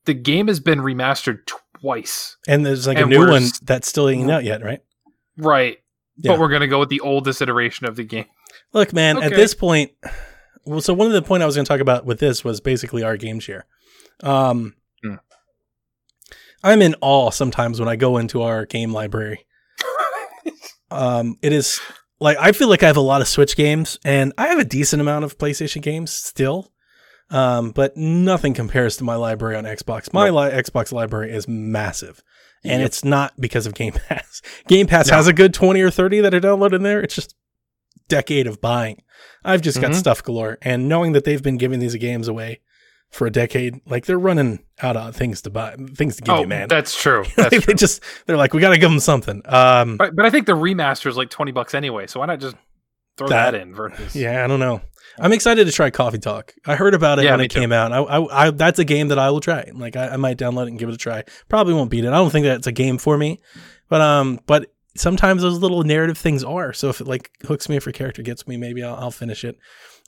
The game has been remastered twice, And there's like a new one that's still ain't out yet, right? right? Yeah. But we're gonna go with the oldest iteration of the game. Look, man, at this point, well, so one of the point I was going to talk about with this was basically our game share. Um, Hmm. I'm in awe sometimes when I go into our game library. Um, it is like I feel like I have a lot of Switch games, and I have a decent amount of PlayStation games still. Um, but nothing compares to my library on Xbox. My li- Xbox library is massive, and Yep. it's not because of Game Pass. Game Pass No. has a good twenty or thirty that I download in there. It's just decade of buying. I've just got Mhm. stuff galore, and knowing that they've been giving these games away for a decade, like they're running out of things to buy, things to give oh, you, man. that's true. Like, That's They just they're like, we got to give them something. Um, But, but I think the remaster is like twenty bucks anyway, so why not just throw That- that, in versus? yeah, I don't know. I'm excited to try Coffee Talk. I heard about it Yeah, when it too. came out. I, I, I, that's a game that I will try. Like, I, I might download it and give it a try. Probably won't beat it. I don't think that's a game for me, but um, but sometimes those little narrative things are. So if it like hooks me, if a character gets me, maybe I'll, I'll finish it.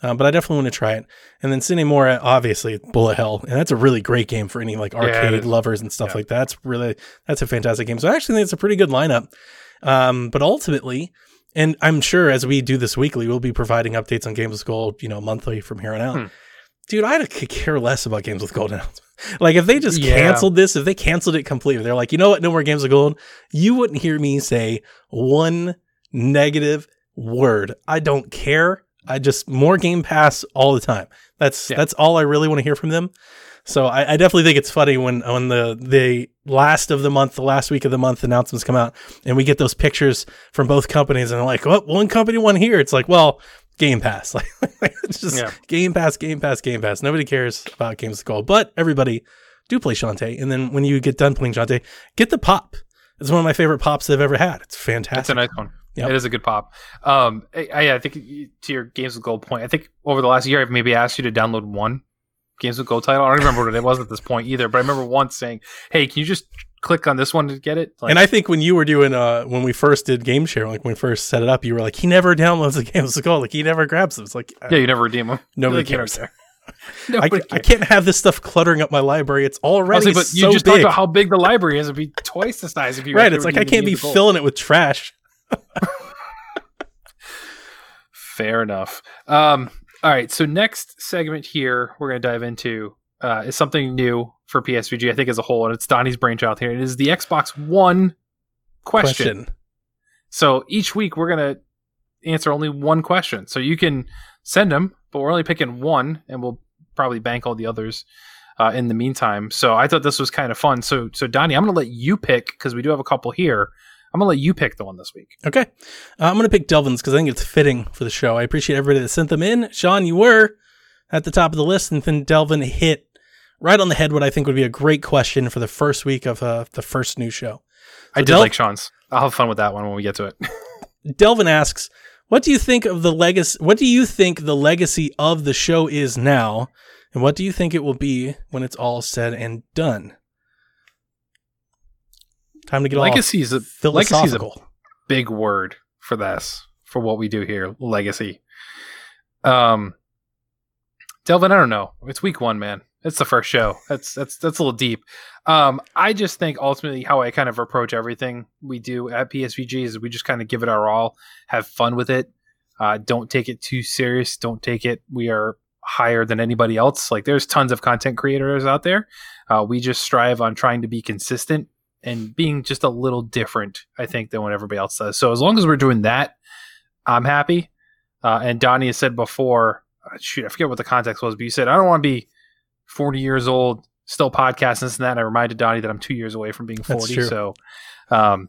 Um, but I definitely want to try it. And then Sine Mora, obviously, Bullet Hell, and that's a really great game for any like arcade is. lovers and stuff Yeah. like that. That's really that's a fantastic game. So I actually think it's a pretty good lineup. Um, but ultimately, and I'm sure as we do this weekly, we'll be providing updates on Games with Gold, you know, monthly from here on out. Hmm. Dude, I could care less about Games with Gold announcements. Like if they just Yeah. canceled this, if they canceled it completely, they're like, you know what, no more Games with Gold. You wouldn't hear me say one negative word. I don't care. I just more Game Pass all the time. That's Yeah. that's all I really want to hear from them. So I, I definitely think it's funny when when the the last of the month, the last week of the month announcements come out, and we get those pictures from both companies, and they're like, "Well, one company won here." It's like, well, Game Pass, like it's just Yeah. Game Pass, Game Pass, Game Pass. Nobody cares about Games of Gold, but everybody do play Shantae, and then when you get done playing Shantae, get the pop. It's one of my favorite pops they've ever had. It's fantastic. It's a nice one. Yep. It is a good pop. Um, I, I I think to your Games of Gold point, I think over the last year I've maybe asked you to download one Games with Gold title. I don't remember what it was at this point either, but I remember once saying, "Hey, can you just click on this one to get it?" Like, and I think when you were doing uh when we first did game share, like when we first set it up, you were like, he never downloads the games of gold, like he never grabs them. It's like uh, yeah, you never redeem them. Nobody Like, cares. care. I, I can't have this stuff cluttering up my library. It's already like, but so you just big. talked about how big the library is. It'd be twice the size if you right, it's like I can't be Games of Gold. filling it with trash. Fair enough. Um, all right. So next segment here we're going to dive into uh, is something new for PSVG, I think, as a whole, and it's Donnie's brainchild here. It is the Xbox One question. So each week we're going to answer only one question. So you can send them, but we're only picking one, and we'll probably bank all the others uh, in the meantime. So I thought this was kind of fun. So so Donnie, I'm going to let you pick because we do have a couple here. I'm going to let you pick the one this week. Okay. Uh, I'm going to pick Delvin's because I think it's fitting for the show. I appreciate everybody that sent them in. Sean, you were at the top of the list, and then Delvin hit right on the head what I think would be a great question for the first week of uh, the first new show. I did Del- like Sean's. I'll have fun with that one when we get to it. Delvin asks, "What do you think of the legacy? What do you think the legacy of the show is now, and what do you think it will be when it's all said and done?" Time to get legacy is a all legacy is a philosophical. big word for this for what we do here. Legacy. Um, Delvin, I don't know. It's week one, man. It's the first show. That's that's that's a little deep. Um, I just think ultimately how I kind of approach everything we do at PSVG is we just kind of give it our all, have fun with it. Uh, don't take it too serious. Don't take it. We are higher than anybody else. Like there's tons of content creators out there. Uh, we just strive on trying to be consistent and being just a little different, I think, than what everybody else does. So as long as we're doing that, I'm happy. Uh, and Donnie has said before, uh, shoot, I forget what the context was, but you said, I don't want to be 40 years old still podcasting this and that. And I reminded Donnie that I'm two years away from being 40. So, um,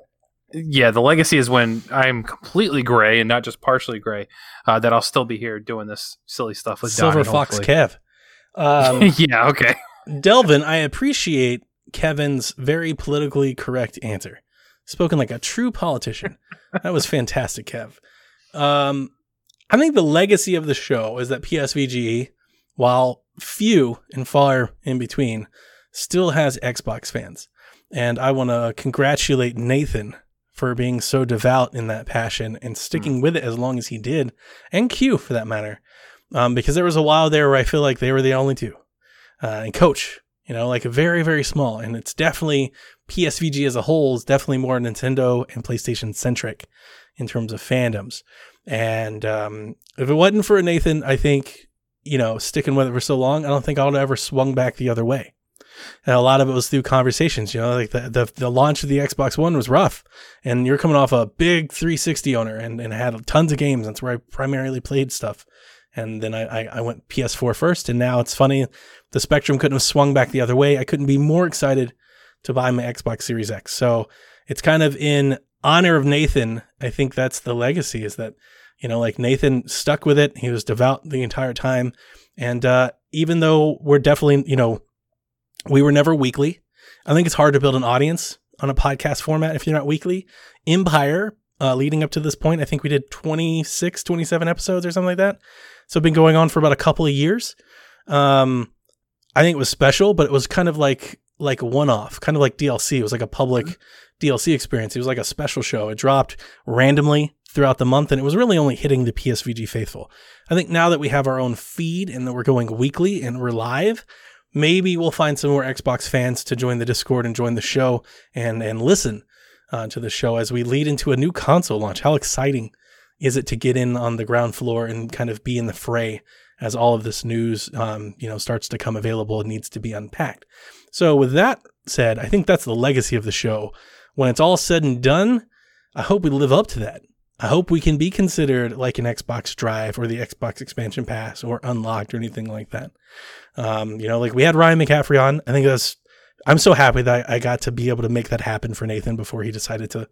yeah, the legacy is when I'm completely gray and not just partially gray, uh, that I'll still be here doing this silly stuff with Silver Donnie, Fox hopefully. Kev. Um, yeah, okay. Delvin, I appreciate Kevin's very politically correct answer. Spoken like a true politician. That was fantastic, Kev. Um, I think the legacy of the show is that PSVGE, while few and far in between, still has Xbox fans. And I want to congratulate Nathan for being so devout in that passion and sticking with it as long as he did, and Q for that matter. Um, because there was a while there where I feel like they were the only two. Uh, and Coach, you know, like very, very small. And it's definitely PSVG as a whole is definitely more Nintendo and PlayStation centric in terms of fandoms. And um, if it wasn't for Nathan, I think, you know, sticking with it for so long, I don't think I would have ever swung back the other way. And a lot of it was through conversations, you know, like the, the, the launch of the Xbox One was rough. And you're coming off a big 360 owner and, and had tons of games. That's where I primarily played stuff. And then I, I, I went PS4 first. And now it's funny, the Spectrum couldn't have swung back the other way. I couldn't be more excited to buy my Xbox Series X. So it's kind of in honor of Nathan. I think that's the legacy is that, you know, like Nathan stuck with it. He was devout the entire time. And uh, even though we're definitely, you know, we were never weekly, I think it's hard to build an audience on a podcast format if you're not weekly. Empire, uh, leading up to this point, I think we did 26, 27 episodes or something like that. So it's been going on for about a couple of years. Um, I think it was special, but it was kind of like like one off, kind of like DLC. It was like a public DLC experience. It was like a special show. It dropped randomly throughout the month, and it was really only hitting the PSVG faithful. I think now that we have our own feed and that we're going weekly and we're live, maybe we'll find some more Xbox fans to join the Discord and join the show and and listen uh, to the show as we lead into a new console launch. How exciting is it to get in on the ground floor and kind of be in the fray as all of this news, um, you know, starts to come available and needs to be unpacked. So, with that said, I think that's the legacy of the show. When it's all said and done, I hope we live up to that. I hope we can be considered like an Xbox Drive or the Xbox Expansion Pass or Unlocked or anything like that. Um, you know, like we had Ryan McCaffrey on. I think that's. I'm so happy that I got to be able to make that happen for Nathan before he decided to,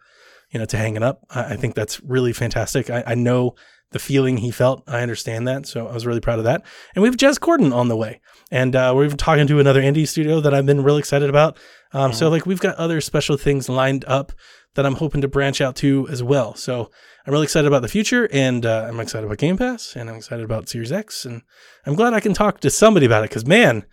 you know, to hang it up. I, I think that's really fantastic. I, I know the feeling he felt. I understand that. So I was really proud of that. And we have Jez Corden on the way. And uh, we're even talking to another indie studio that I've been really excited about. Um, So, like, we've got other special things lined up that I'm hoping to branch out to as well. So, I'm really excited about the future. And uh, I'm excited about Game Pass. And I'm excited about Series X. And I'm glad I can talk to somebody about it because, man,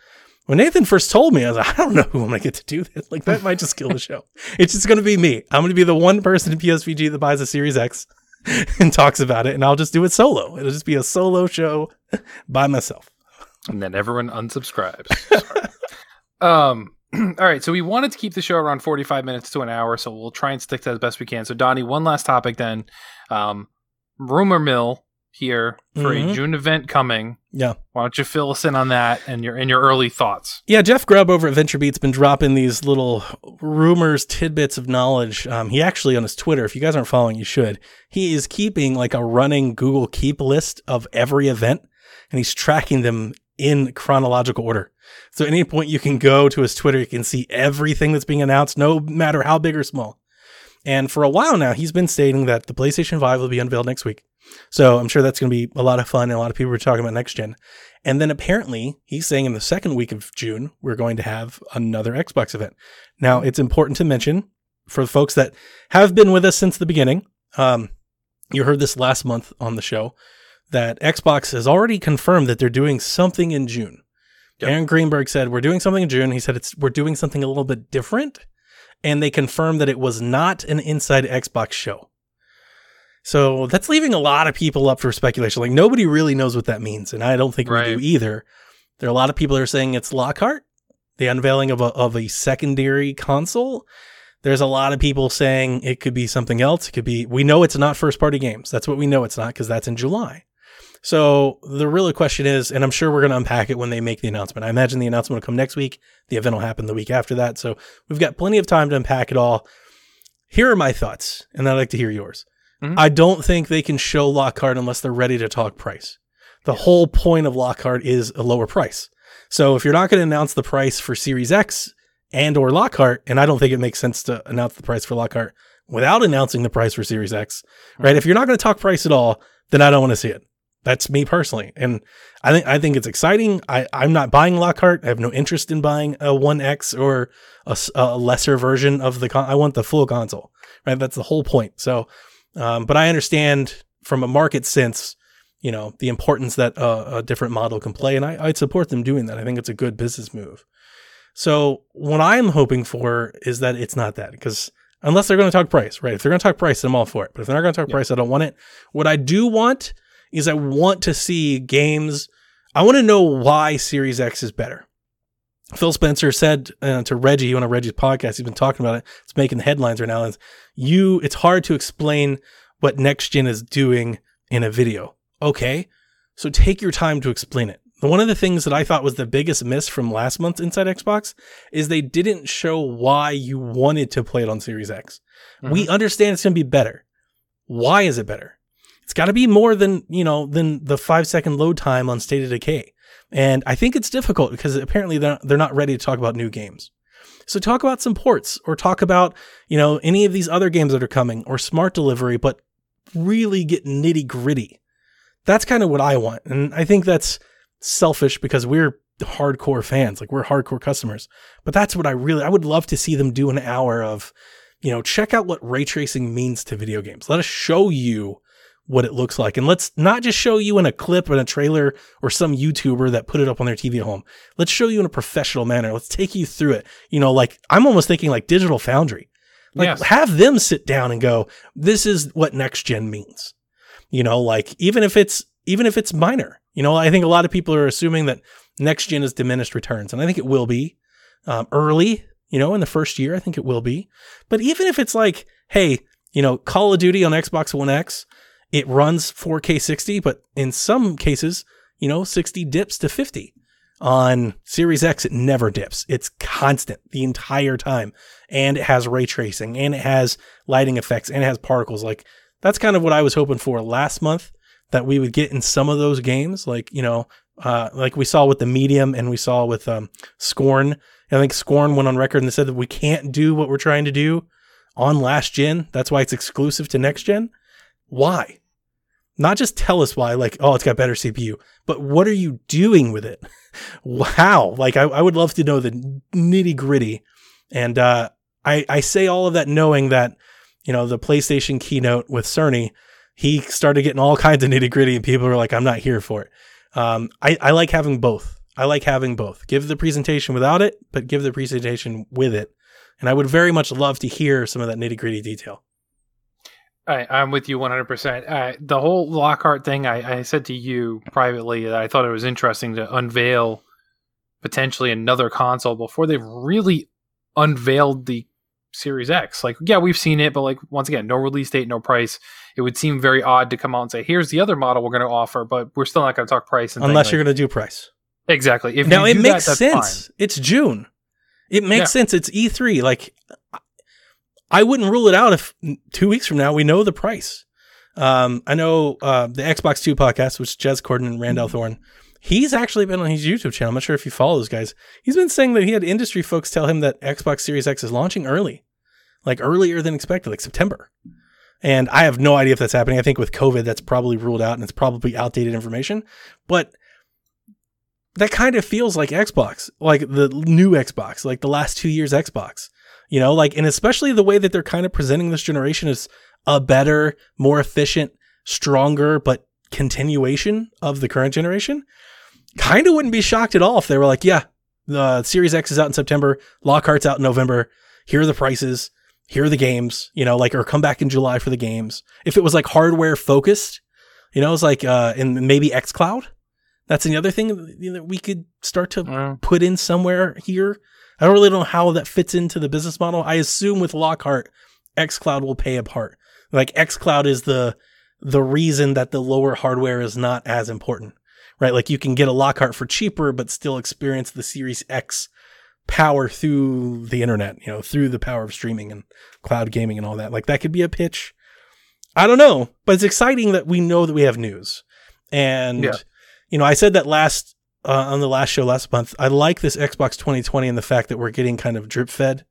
when Nathan first told me, I was like, I don't know who I'm to get to do this. Like, that might just kill the show. It's just to be me. I'm to be the one person in PSVG that buys a Series X and talks about it, and I'll just do it solo. It'll just be a solo show by myself. and then everyone unsubscribes. Um, all right, so we wanted to keep the show around 45 minutes to an hour, so we'll try and stick to that as best we can. So, Donnie, one last topic then. Um, rumor mill here for a Mhm. June event coming. Yeah. Why don't you fill us in on that and your and your early thoughts? Yeah, Jeff Grubb over at VentureBeat's been dropping these little rumors, tidbits of knowledge. Um, he actually on his Twitter, if you guys aren't following, you should. He is keeping like a running Google Keep list of every event, and he's tracking them in chronological order. So at any point you can go to his Twitter, you can see everything that's being announced, no matter how big or small. And for a while now, he's been stating that the PlayStation 5 will be unveiled next week. So I'm sure that's going to be a lot of fun and a lot of people are talking about next gen. And then apparently he's saying in the second week of June, we're going to have another Xbox event. Now it's important to mention for the folks that have been with us since the beginning. Um, you heard this last month on the show that Xbox has already confirmed that they're doing something in June. Yep. Aaron Greenberg said, we're doing something in June. He said it's, we're doing something a little bit different. And they confirmed that it was not an inside Xbox show. So that's leaving a lot of people up for speculation. Like nobody really knows what that means, and I don't think we do either. There are a lot of people that are saying it's Lockhart, the unveiling of a of a secondary console. There's a lot of people saying it could be something else. It could be we know it's not first party games. That's what we know it's not because that's in July. So the real question is, and I'm sure we're going to unpack it when they make the announcement. I imagine the announcement will come next week. The event will happen the week after that. So we've got plenty of time to unpack it all. Here are my thoughts, and I'd like to hear yours. Mhm. I don't think they can show Lockhart unless they're ready to talk price. The whole point of Lockhart is a lower price. So if you're not going to announce the price for Series X and or Lockhart, and I don't think it makes sense to announce the price for Lockhart without announcing the price for Series X, right? If you're not going to talk price at all, then I don't want to see it. That's me personally, and I think I think it's exciting. I I'm not buying Lockhart. I have no interest in buying a One X or a, a lesser version of the. Con- I want the full console, right? That's the whole point. So, um, but I understand from a market sense, you know, the importance that a, a different model can play, and I, I'd support them doing that. I think it's a good business move. So what I'm hoping for is that it's not that because unless they're going to talk price, right? If they're going to talk price, I'm all for it. But if they're not going to talk yeah. price, I don't want it. What I do want is I want to see games. I want to know why Series X is better. Phil Spencer said uh, to Reggie on a Reggie's podcast, he's been talking about it. It's making the headlines right now. Is you, it's hard to explain what next gen is doing in a video. Okay, so take your time to explain it. One of the things that I thought was the biggest miss from last month's Inside Xbox is they didn't show why you wanted to play it on Series X. Mm-hmm. We understand it's going to be better. Why is it better? It's got to be more than, you know, than the five second load time on State of Decay. And I think it's difficult because apparently they're, they're not ready to talk about new games. So talk about some ports or talk about, you know, any of these other games that are coming or smart delivery, but really get nitty gritty. That's kind of what I want. And I think that's selfish because we're hardcore fans, like we're hardcore customers. But that's what I really, I would love to see them do an hour of, you know, check out what ray tracing means to video games. Let us show you what it looks like. And let's not just show you in a clip or in a trailer or some YouTuber that put it up on their TV at home. Let's show you in a professional manner. Let's take you through it. You know, like I'm almost thinking like Digital Foundry. Like yes. have them sit down and go, this is what next gen means. You know, like even if it's even if it's minor. You know, I think a lot of people are assuming that next gen is diminished returns, and I think it will be um, early. You know, in the first year, I think it will be. But even if it's like, hey, you know, Call of Duty on Xbox One X it runs 4K 60, but in some cases, you know, 60 dips to 50. On Series X, it never dips. It's constant the entire time. And it has ray tracing and it has lighting effects and it has particles. Like, that's kind of what I was hoping for last month that we would get in some of those games. Like, you know, uh, like we saw with the Medium and we saw with um, Scorn. I think Scorn went on record and said that we can't do what we're trying to do on last gen. That's why it's exclusive to next gen. Why? Not just tell us why, like, oh, it's got better CPU, but what are you doing with it? wow. Like, I, I would love to know the nitty gritty. And uh, I, I say all of that knowing that, you know, the PlayStation keynote with Cerny, he started getting all kinds of nitty gritty, and people were like, I'm not here for it. Um, I, I like having both. I like having both. Give the presentation without it, but give the presentation with it. And I would very much love to hear some of that nitty gritty detail. I, am with you 100%. Uh, the whole Lockhart thing, I, I, said to you privately that I thought it was interesting to unveil potentially another console before they've really unveiled the Series X. Like, yeah, we've seen it, but like, once again, no release date, no price. It would seem very odd to come out and say, here's the other model we're going to offer, but we're still not going to talk price. Unless you're going to do price. Exactly. If now, it makes that, sense. Fine. It's June. It makes yeah. sense. It's E3. Like, I wouldn't rule it out if two weeks from now we know the price. Um, I know uh, the Xbox Two podcast, which Jez Corden and Randall mm-hmm. Thorn, he's actually been on his YouTube channel. I'm not sure if you follow those guys. He's been saying that he had industry folks tell him that Xbox Series X is launching early, like earlier than expected, like September. And I have no idea if that's happening. I think with COVID, that's probably ruled out and it's probably outdated information. But that kind of feels like Xbox, like the new Xbox, like the last two years Xbox. You know, like, and especially the way that they're kind of presenting this generation as a better, more efficient, stronger, but continuation of the current generation. Kind of wouldn't be shocked at all if they were like, yeah, the Series X is out in September, Lockhart's out in November. Here are the prices. Here are the games, you know, like, or come back in July for the games. If it was like hardware focused, you know, it's like, uh, and maybe xCloud. That's another thing that we could start to mm. put in somewhere here I don't really know how that fits into the business model. I assume with Lockhart, xCloud will pay a part. Like xCloud is the the reason that the lower hardware is not as important, right? Like you can get a Lockhart for cheaper, but still experience the Series X power through the internet, you know, through the power of streaming and cloud gaming and all that. Like that could be a pitch. I don't know, but it's exciting that we know that we have news. And, yeah. you know, I said that last uh, on the last show last month, I like this Xbox 2020 and the fact that we're getting kind of drip fed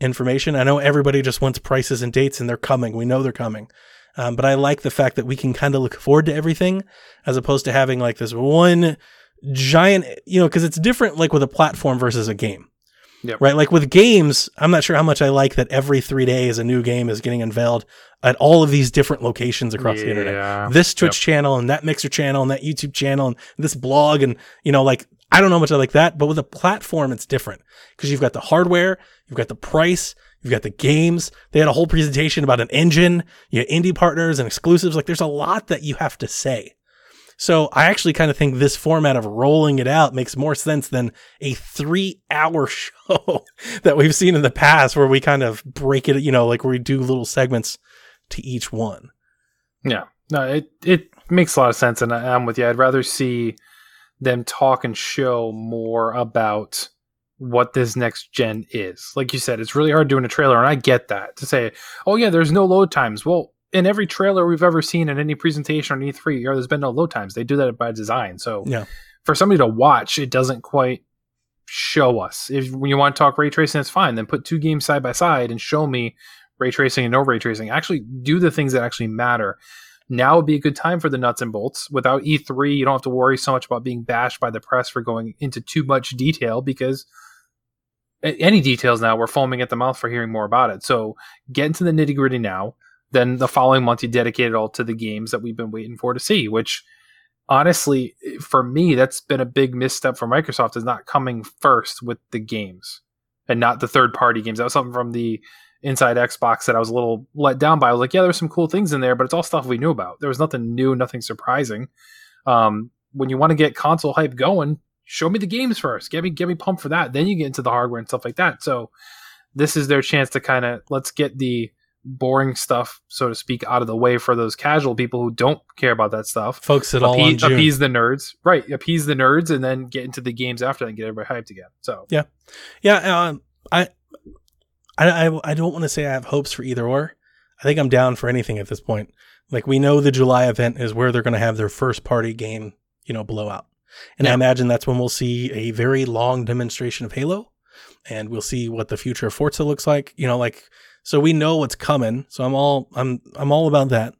information. I know everybody just wants prices and dates, and they're coming. We know they're coming. Um, but I like the fact that we can kind of look forward to everything as opposed to having like this one giant, you know, because it's different like with a platform versus a game. Yep. Right. Like with games, I'm not sure how much I like that every three days a new game is getting unveiled at all of these different locations across the internet. This Twitch channel and that Mixer channel and that YouTube channel and this blog and, you know, like, I don't know how much I like that, but with a platform, it's different because you've got the hardware, you've got the price, you've got the games. They had a whole presentation about an engine, you indie partners and exclusives. Like there's a lot that you have to say. So I actually kind of think this format of rolling it out makes more sense than a three hour show that we've seen in the past where we kind of break it, you know, like we do little segments to each one. Yeah, no, it it makes a lot of sense, and I, I'm with you. I'd rather see them talk and show more about what this next gen is. Like you said, it's really hard doing a trailer, and I get that to say, oh yeah, there's no load times. Well, in every trailer we've ever seen in any presentation on E3, or there's been no load times. They do that by design. So Yeah. for somebody to watch, it doesn't quite show us. If when you want to talk ray tracing, it's fine. Then put two games side by side and show me ray tracing and no ray tracing. Actually, do the things that actually matter. Now would be a good time for the nuts and bolts. Without E3, you don't have to worry so much about being bashed by the press for going into too much detail because any details now we're foaming at the mouth for hearing more about it. So get into the nitty gritty now. Then the following month you dedicate it all to the games that we've been waiting for to see, which honestly, for me, that's been a big misstep for Microsoft is not coming first with the games and not the third party games. That was something from the inside Xbox that I was a little let down by. I was like, yeah, there's some cool things in there, but it's all stuff we knew about. There was nothing new, nothing surprising. Um, when you want to get console hype going, show me the games first. Get me get me pumped for that. Then you get into the hardware and stuff like that. So this is their chance to kind of let's get the boring stuff, so to speak, out of the way for those casual people who don't care about that stuff. Folks it all on Appease, June. appease the nerds, right? Appease the nerds, and then get into the games after that and get everybody hyped again. So Yeah, yeah. um, I, I, I, I don't want to say I have hopes for either or. I think I'm down for anything at this point. Like we know the July event is where they're going to have their first party game, you know, blowout, and I imagine that's when we'll see a very long demonstration of Halo, and we'll see what the future of Forza looks like. You know, like so we know what's coming. So I'm all I'm I'm all about that.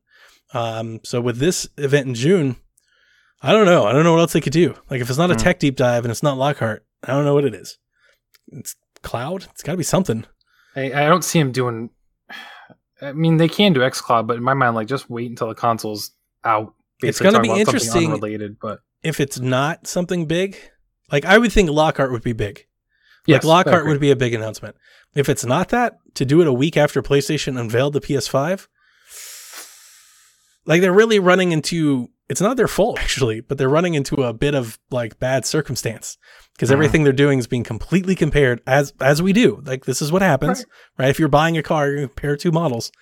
Um, so with this event in June, I don't know. I don't know what else they could do. Like if it's not a Hmm. tech deep dive and it's not Lockhart, I don't know what it is. It's cloud. It's got to be something. I, I don't see him doing. I mean, they can do XCloud, but in my mind, like just wait until the console's out. It's gonna be interesting- Related, but If it's not something big, like I would think Lockhart would be big. Yes, like Lockhart would be a big announcement. If it's not that, to do it a week after PlayStation unveiled the PS5, like they're really running into it's not their fault actually, but they're running into a bit of like bad circumstance because Mhm. everything they're doing is being completely compared as as we do. Like this is what happens, right? If you're buying a car, you compare two models,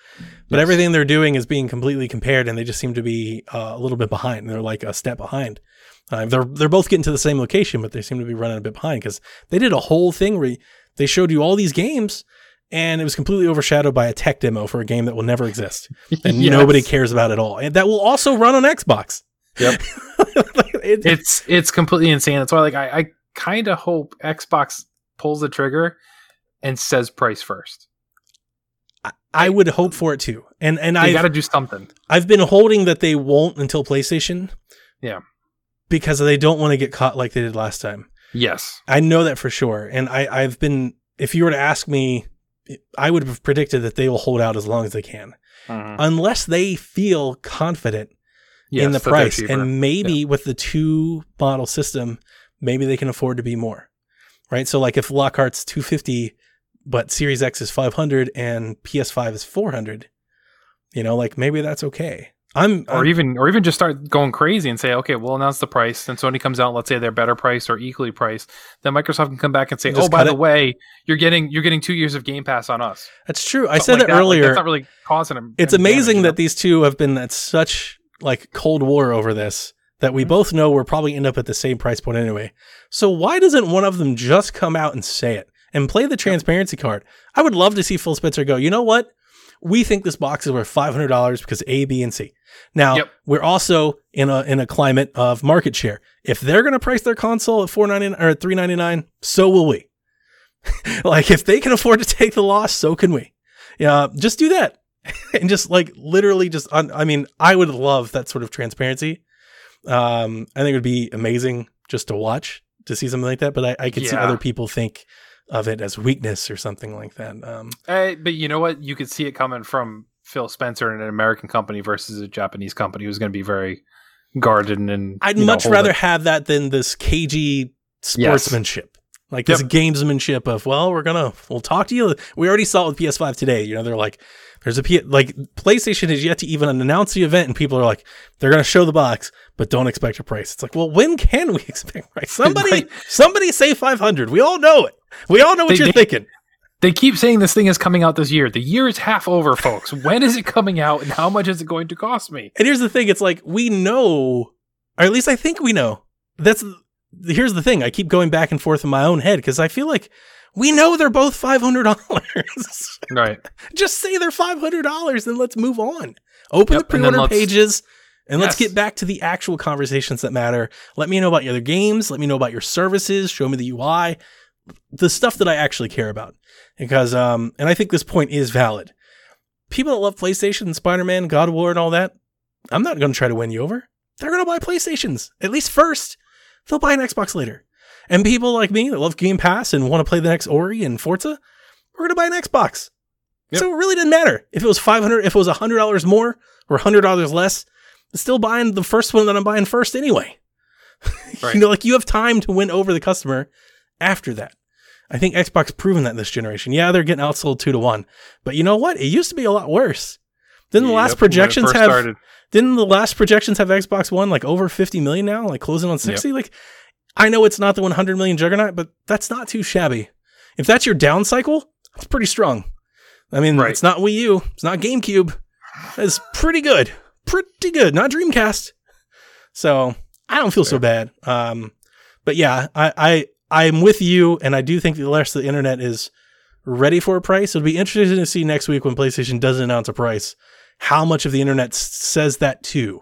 but Yes. everything they're doing is being completely compared, and they just seem to be uh, a little bit behind. They're like a step behind. Uh, they're they're both getting to the same location, but they seem to be running a bit behind because they did a whole thing where they showed you all these games, and it was completely overshadowed by a tech demo for a game that will never exist and Yes. nobody cares about at all, and that will also run on Xbox. Yep. It- It's it's completely insane. That's why, like, I, I kind of hope Xbox pulls the trigger and says price first. I would hope for it too, and and I got to do something. I've been holding that they won't until PlayStation. Yeah. Because they don't want to get caught like they did last time. Yes. I know that for sure. And I, I've been, if you were to ask me, I would have predicted that they will hold out as long as they can, Mhm. unless they feel confident Yes, in the price. And maybe with the two model system, maybe they can afford to be more. Right. So, like if Lockhart's 250, but Series X is 500 and PS5 is 400, you know, like maybe that's okay. I'm, or I'm even or even just start going crazy and say, okay, we'll announce the price. Then Sony comes out, let's say they're better priced or equally priced. Then Microsoft can come back and say, oh, by the it. way, you're getting you're getting two years of Game Pass on us. that's true. I said like that that. Like, earlier. that's not really causing them. it's any damage, amazing you know? that these two have been at such like cold war over this that we Mhm. both know we're probably end up at the same price point anyway. So why doesn't one of them just come out and say it and play the transparency card? I would love to see Phil Spencer go, you know what? We think this box is worth five hundred dollars because A, B, and C. Now Yep. we're also in a in a climate of market share. If they're going to price their console at four ninety or three ninety nine, so will we. like if they can afford to take the loss, so can we. Yeah, just do that, and just like literally just. Un- I mean, I would love that sort of transparency. Um, I think it would be amazing just to watch to see something like that. But I, I could see other people think of it as weakness or something like that. Um, Eh, but you know what? You could see it coming from Phil Spencer and an American company versus a Japanese company who's going to be very guarded and. I'd you know, much rather it. have that than this cagey sportsmanship. Like this gamesmanship of, well, we're gonna we'll talk to you. We already saw it with PS5 today. You know, they're like, there's a P- like PlayStation has yet to even announce the event, and people are like, they're gonna show the box, but don't expect a price. It's like, well, when can we expect price? Somebody, Right. somebody say 500. We all know it. We all know what They- you're they- thinking. They keep saying this thing is coming out this year. The year is half over, folks. when is it coming out, and how much is it going to cost me? And here's the thing: it's like we know, or at least I think we know. That's here's the thing. I keep going back and forth in my own head because I feel like we know they're both five hundred dollars. Right. Just say they're five hundred dollars, and let's move on. Open Yep, the pre-order pages, and let's get back to the actual conversations that matter. Let me know about your other games. Let me know about your services. Show me the UI, the stuff that I actually care about. Because, um, and I think this point is valid. People that love PlayStation, and Spider Man, God of War, and all that, I'm not going to try to win you over. They're going to buy PlayStations at least first. They'll buy an Xbox later. And people like me that love Game Pass and want to play the next Ori and Forza, we're going to buy an Xbox. Yep. So it really didn't matter if it was 500, if it was $100 more or $100 less. I'm still buying the first one that I'm buying first anyway. Right. you know, like you have time to win over the customer after that. I think Xbox proven that this generation. Yeah, they're getting outsold two to one, but you know what? It used to be a lot worse. Didn't the Yep, last projections have? started. Didn't the last projections have Xbox One like over 50 million now, like closing on 60? Like, I know it's not the 100 million juggernaut, but that's not too shabby. If that's your down cycle, that's pretty strong. I mean, Right. it's not Wii U, it's not GameCube. It's pretty good, pretty good. Not Dreamcast. So I don't feel so bad. Um, but yeah, I, I I'm with you, and I do think the rest of the internet is ready for a price. It'll be interesting to see next week when PlayStation doesn't announce a price, how much of the internet s- says that too,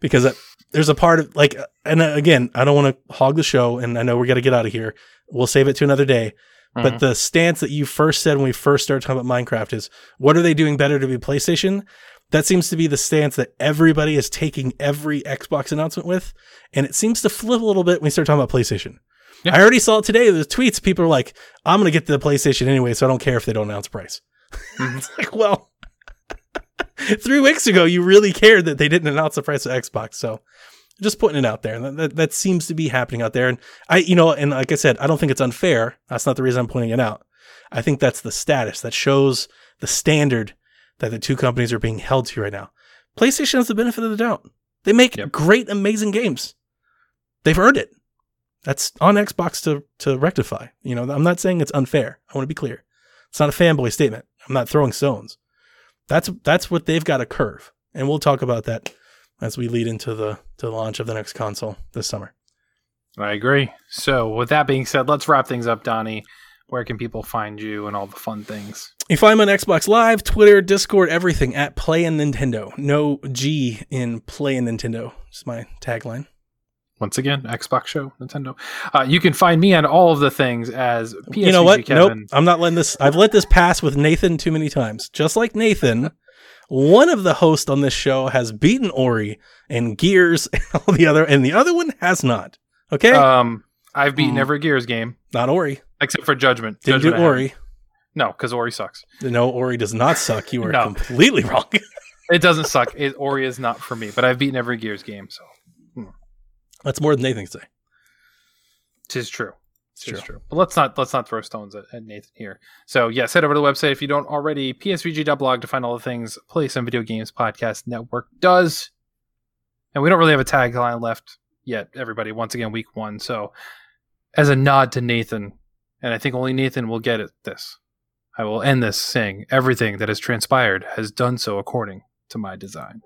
because there's a part of like, and uh, again, I don't want to hog the show, and I know we got to get out of here. We'll save it to another day. But Mhm. the stance that you first said when we first started talking about Minecraft is, what are they doing better to be PlayStation? That seems to be the stance that everybody is taking every Xbox announcement with, and it seems to flip a little bit when we start talking about PlayStation. Yeah. I already saw it today. The tweets, people are like, "I'm going to get the PlayStation anyway, so I don't care if they don't announce price." Mhm. it's like, well, three weeks ago, you really cared that they didn't announce the price of Xbox. So, just putting it out there. That, that, that seems to be happening out there. And I, you know, and like I said, I don't think it's unfair. That's not the reason I'm pointing it out. I think that's the status that shows the standard that the two companies are being held to right now. PlayStation has the benefit of the doubt. They make Yep. great, amazing games. They've earned it. That's on Xbox to to rectify. You know, I'm not saying it's unfair. I want to be clear. It's not a fanboy statement. I'm not throwing stones. That's that's what they've got to curve, and we'll talk about that as we lead into the to the launch of the next console this summer. I agree. So, with that being said, let's wrap things up, Donnie. Where can people find you and all the fun things? You find me on Xbox Live, Twitter, Discord, everything at Play and Nintendo. No G in Play and Nintendo. It's my tagline. Once again, Xbox Show, Nintendo. Uh, you can find me on all of the things as PSVG you know what? Kevin. Nope. I'm not letting this. I've let this pass with Nathan too many times. Just like Nathan, one of the hosts on this show has beaten Ori and Gears and all the other, and the other one has not. Okay, Um, I've beaten Hmm. every Gears game not Ori. except for Judgment. Didn't Judgment do Ori. No, because Ori sucks. No, Ori does not suck. You are No. completely wrong. It doesn't suck. It, Ori is not for me, but I've beaten every Gears game, so That's more than Nathan can say. tis true. It's true. true. But let's not let's not throw stones at, at Nathan here. So yes, head over to the website if you don't already. PSVG.blog to find all the things Play Some Video Games Podcast Network does. And we don't really have a tagline left yet, everybody. Once again, week one. So as a nod to Nathan, and I think only Nathan will get it this. I will end this saying everything that has transpired has done so according to my design.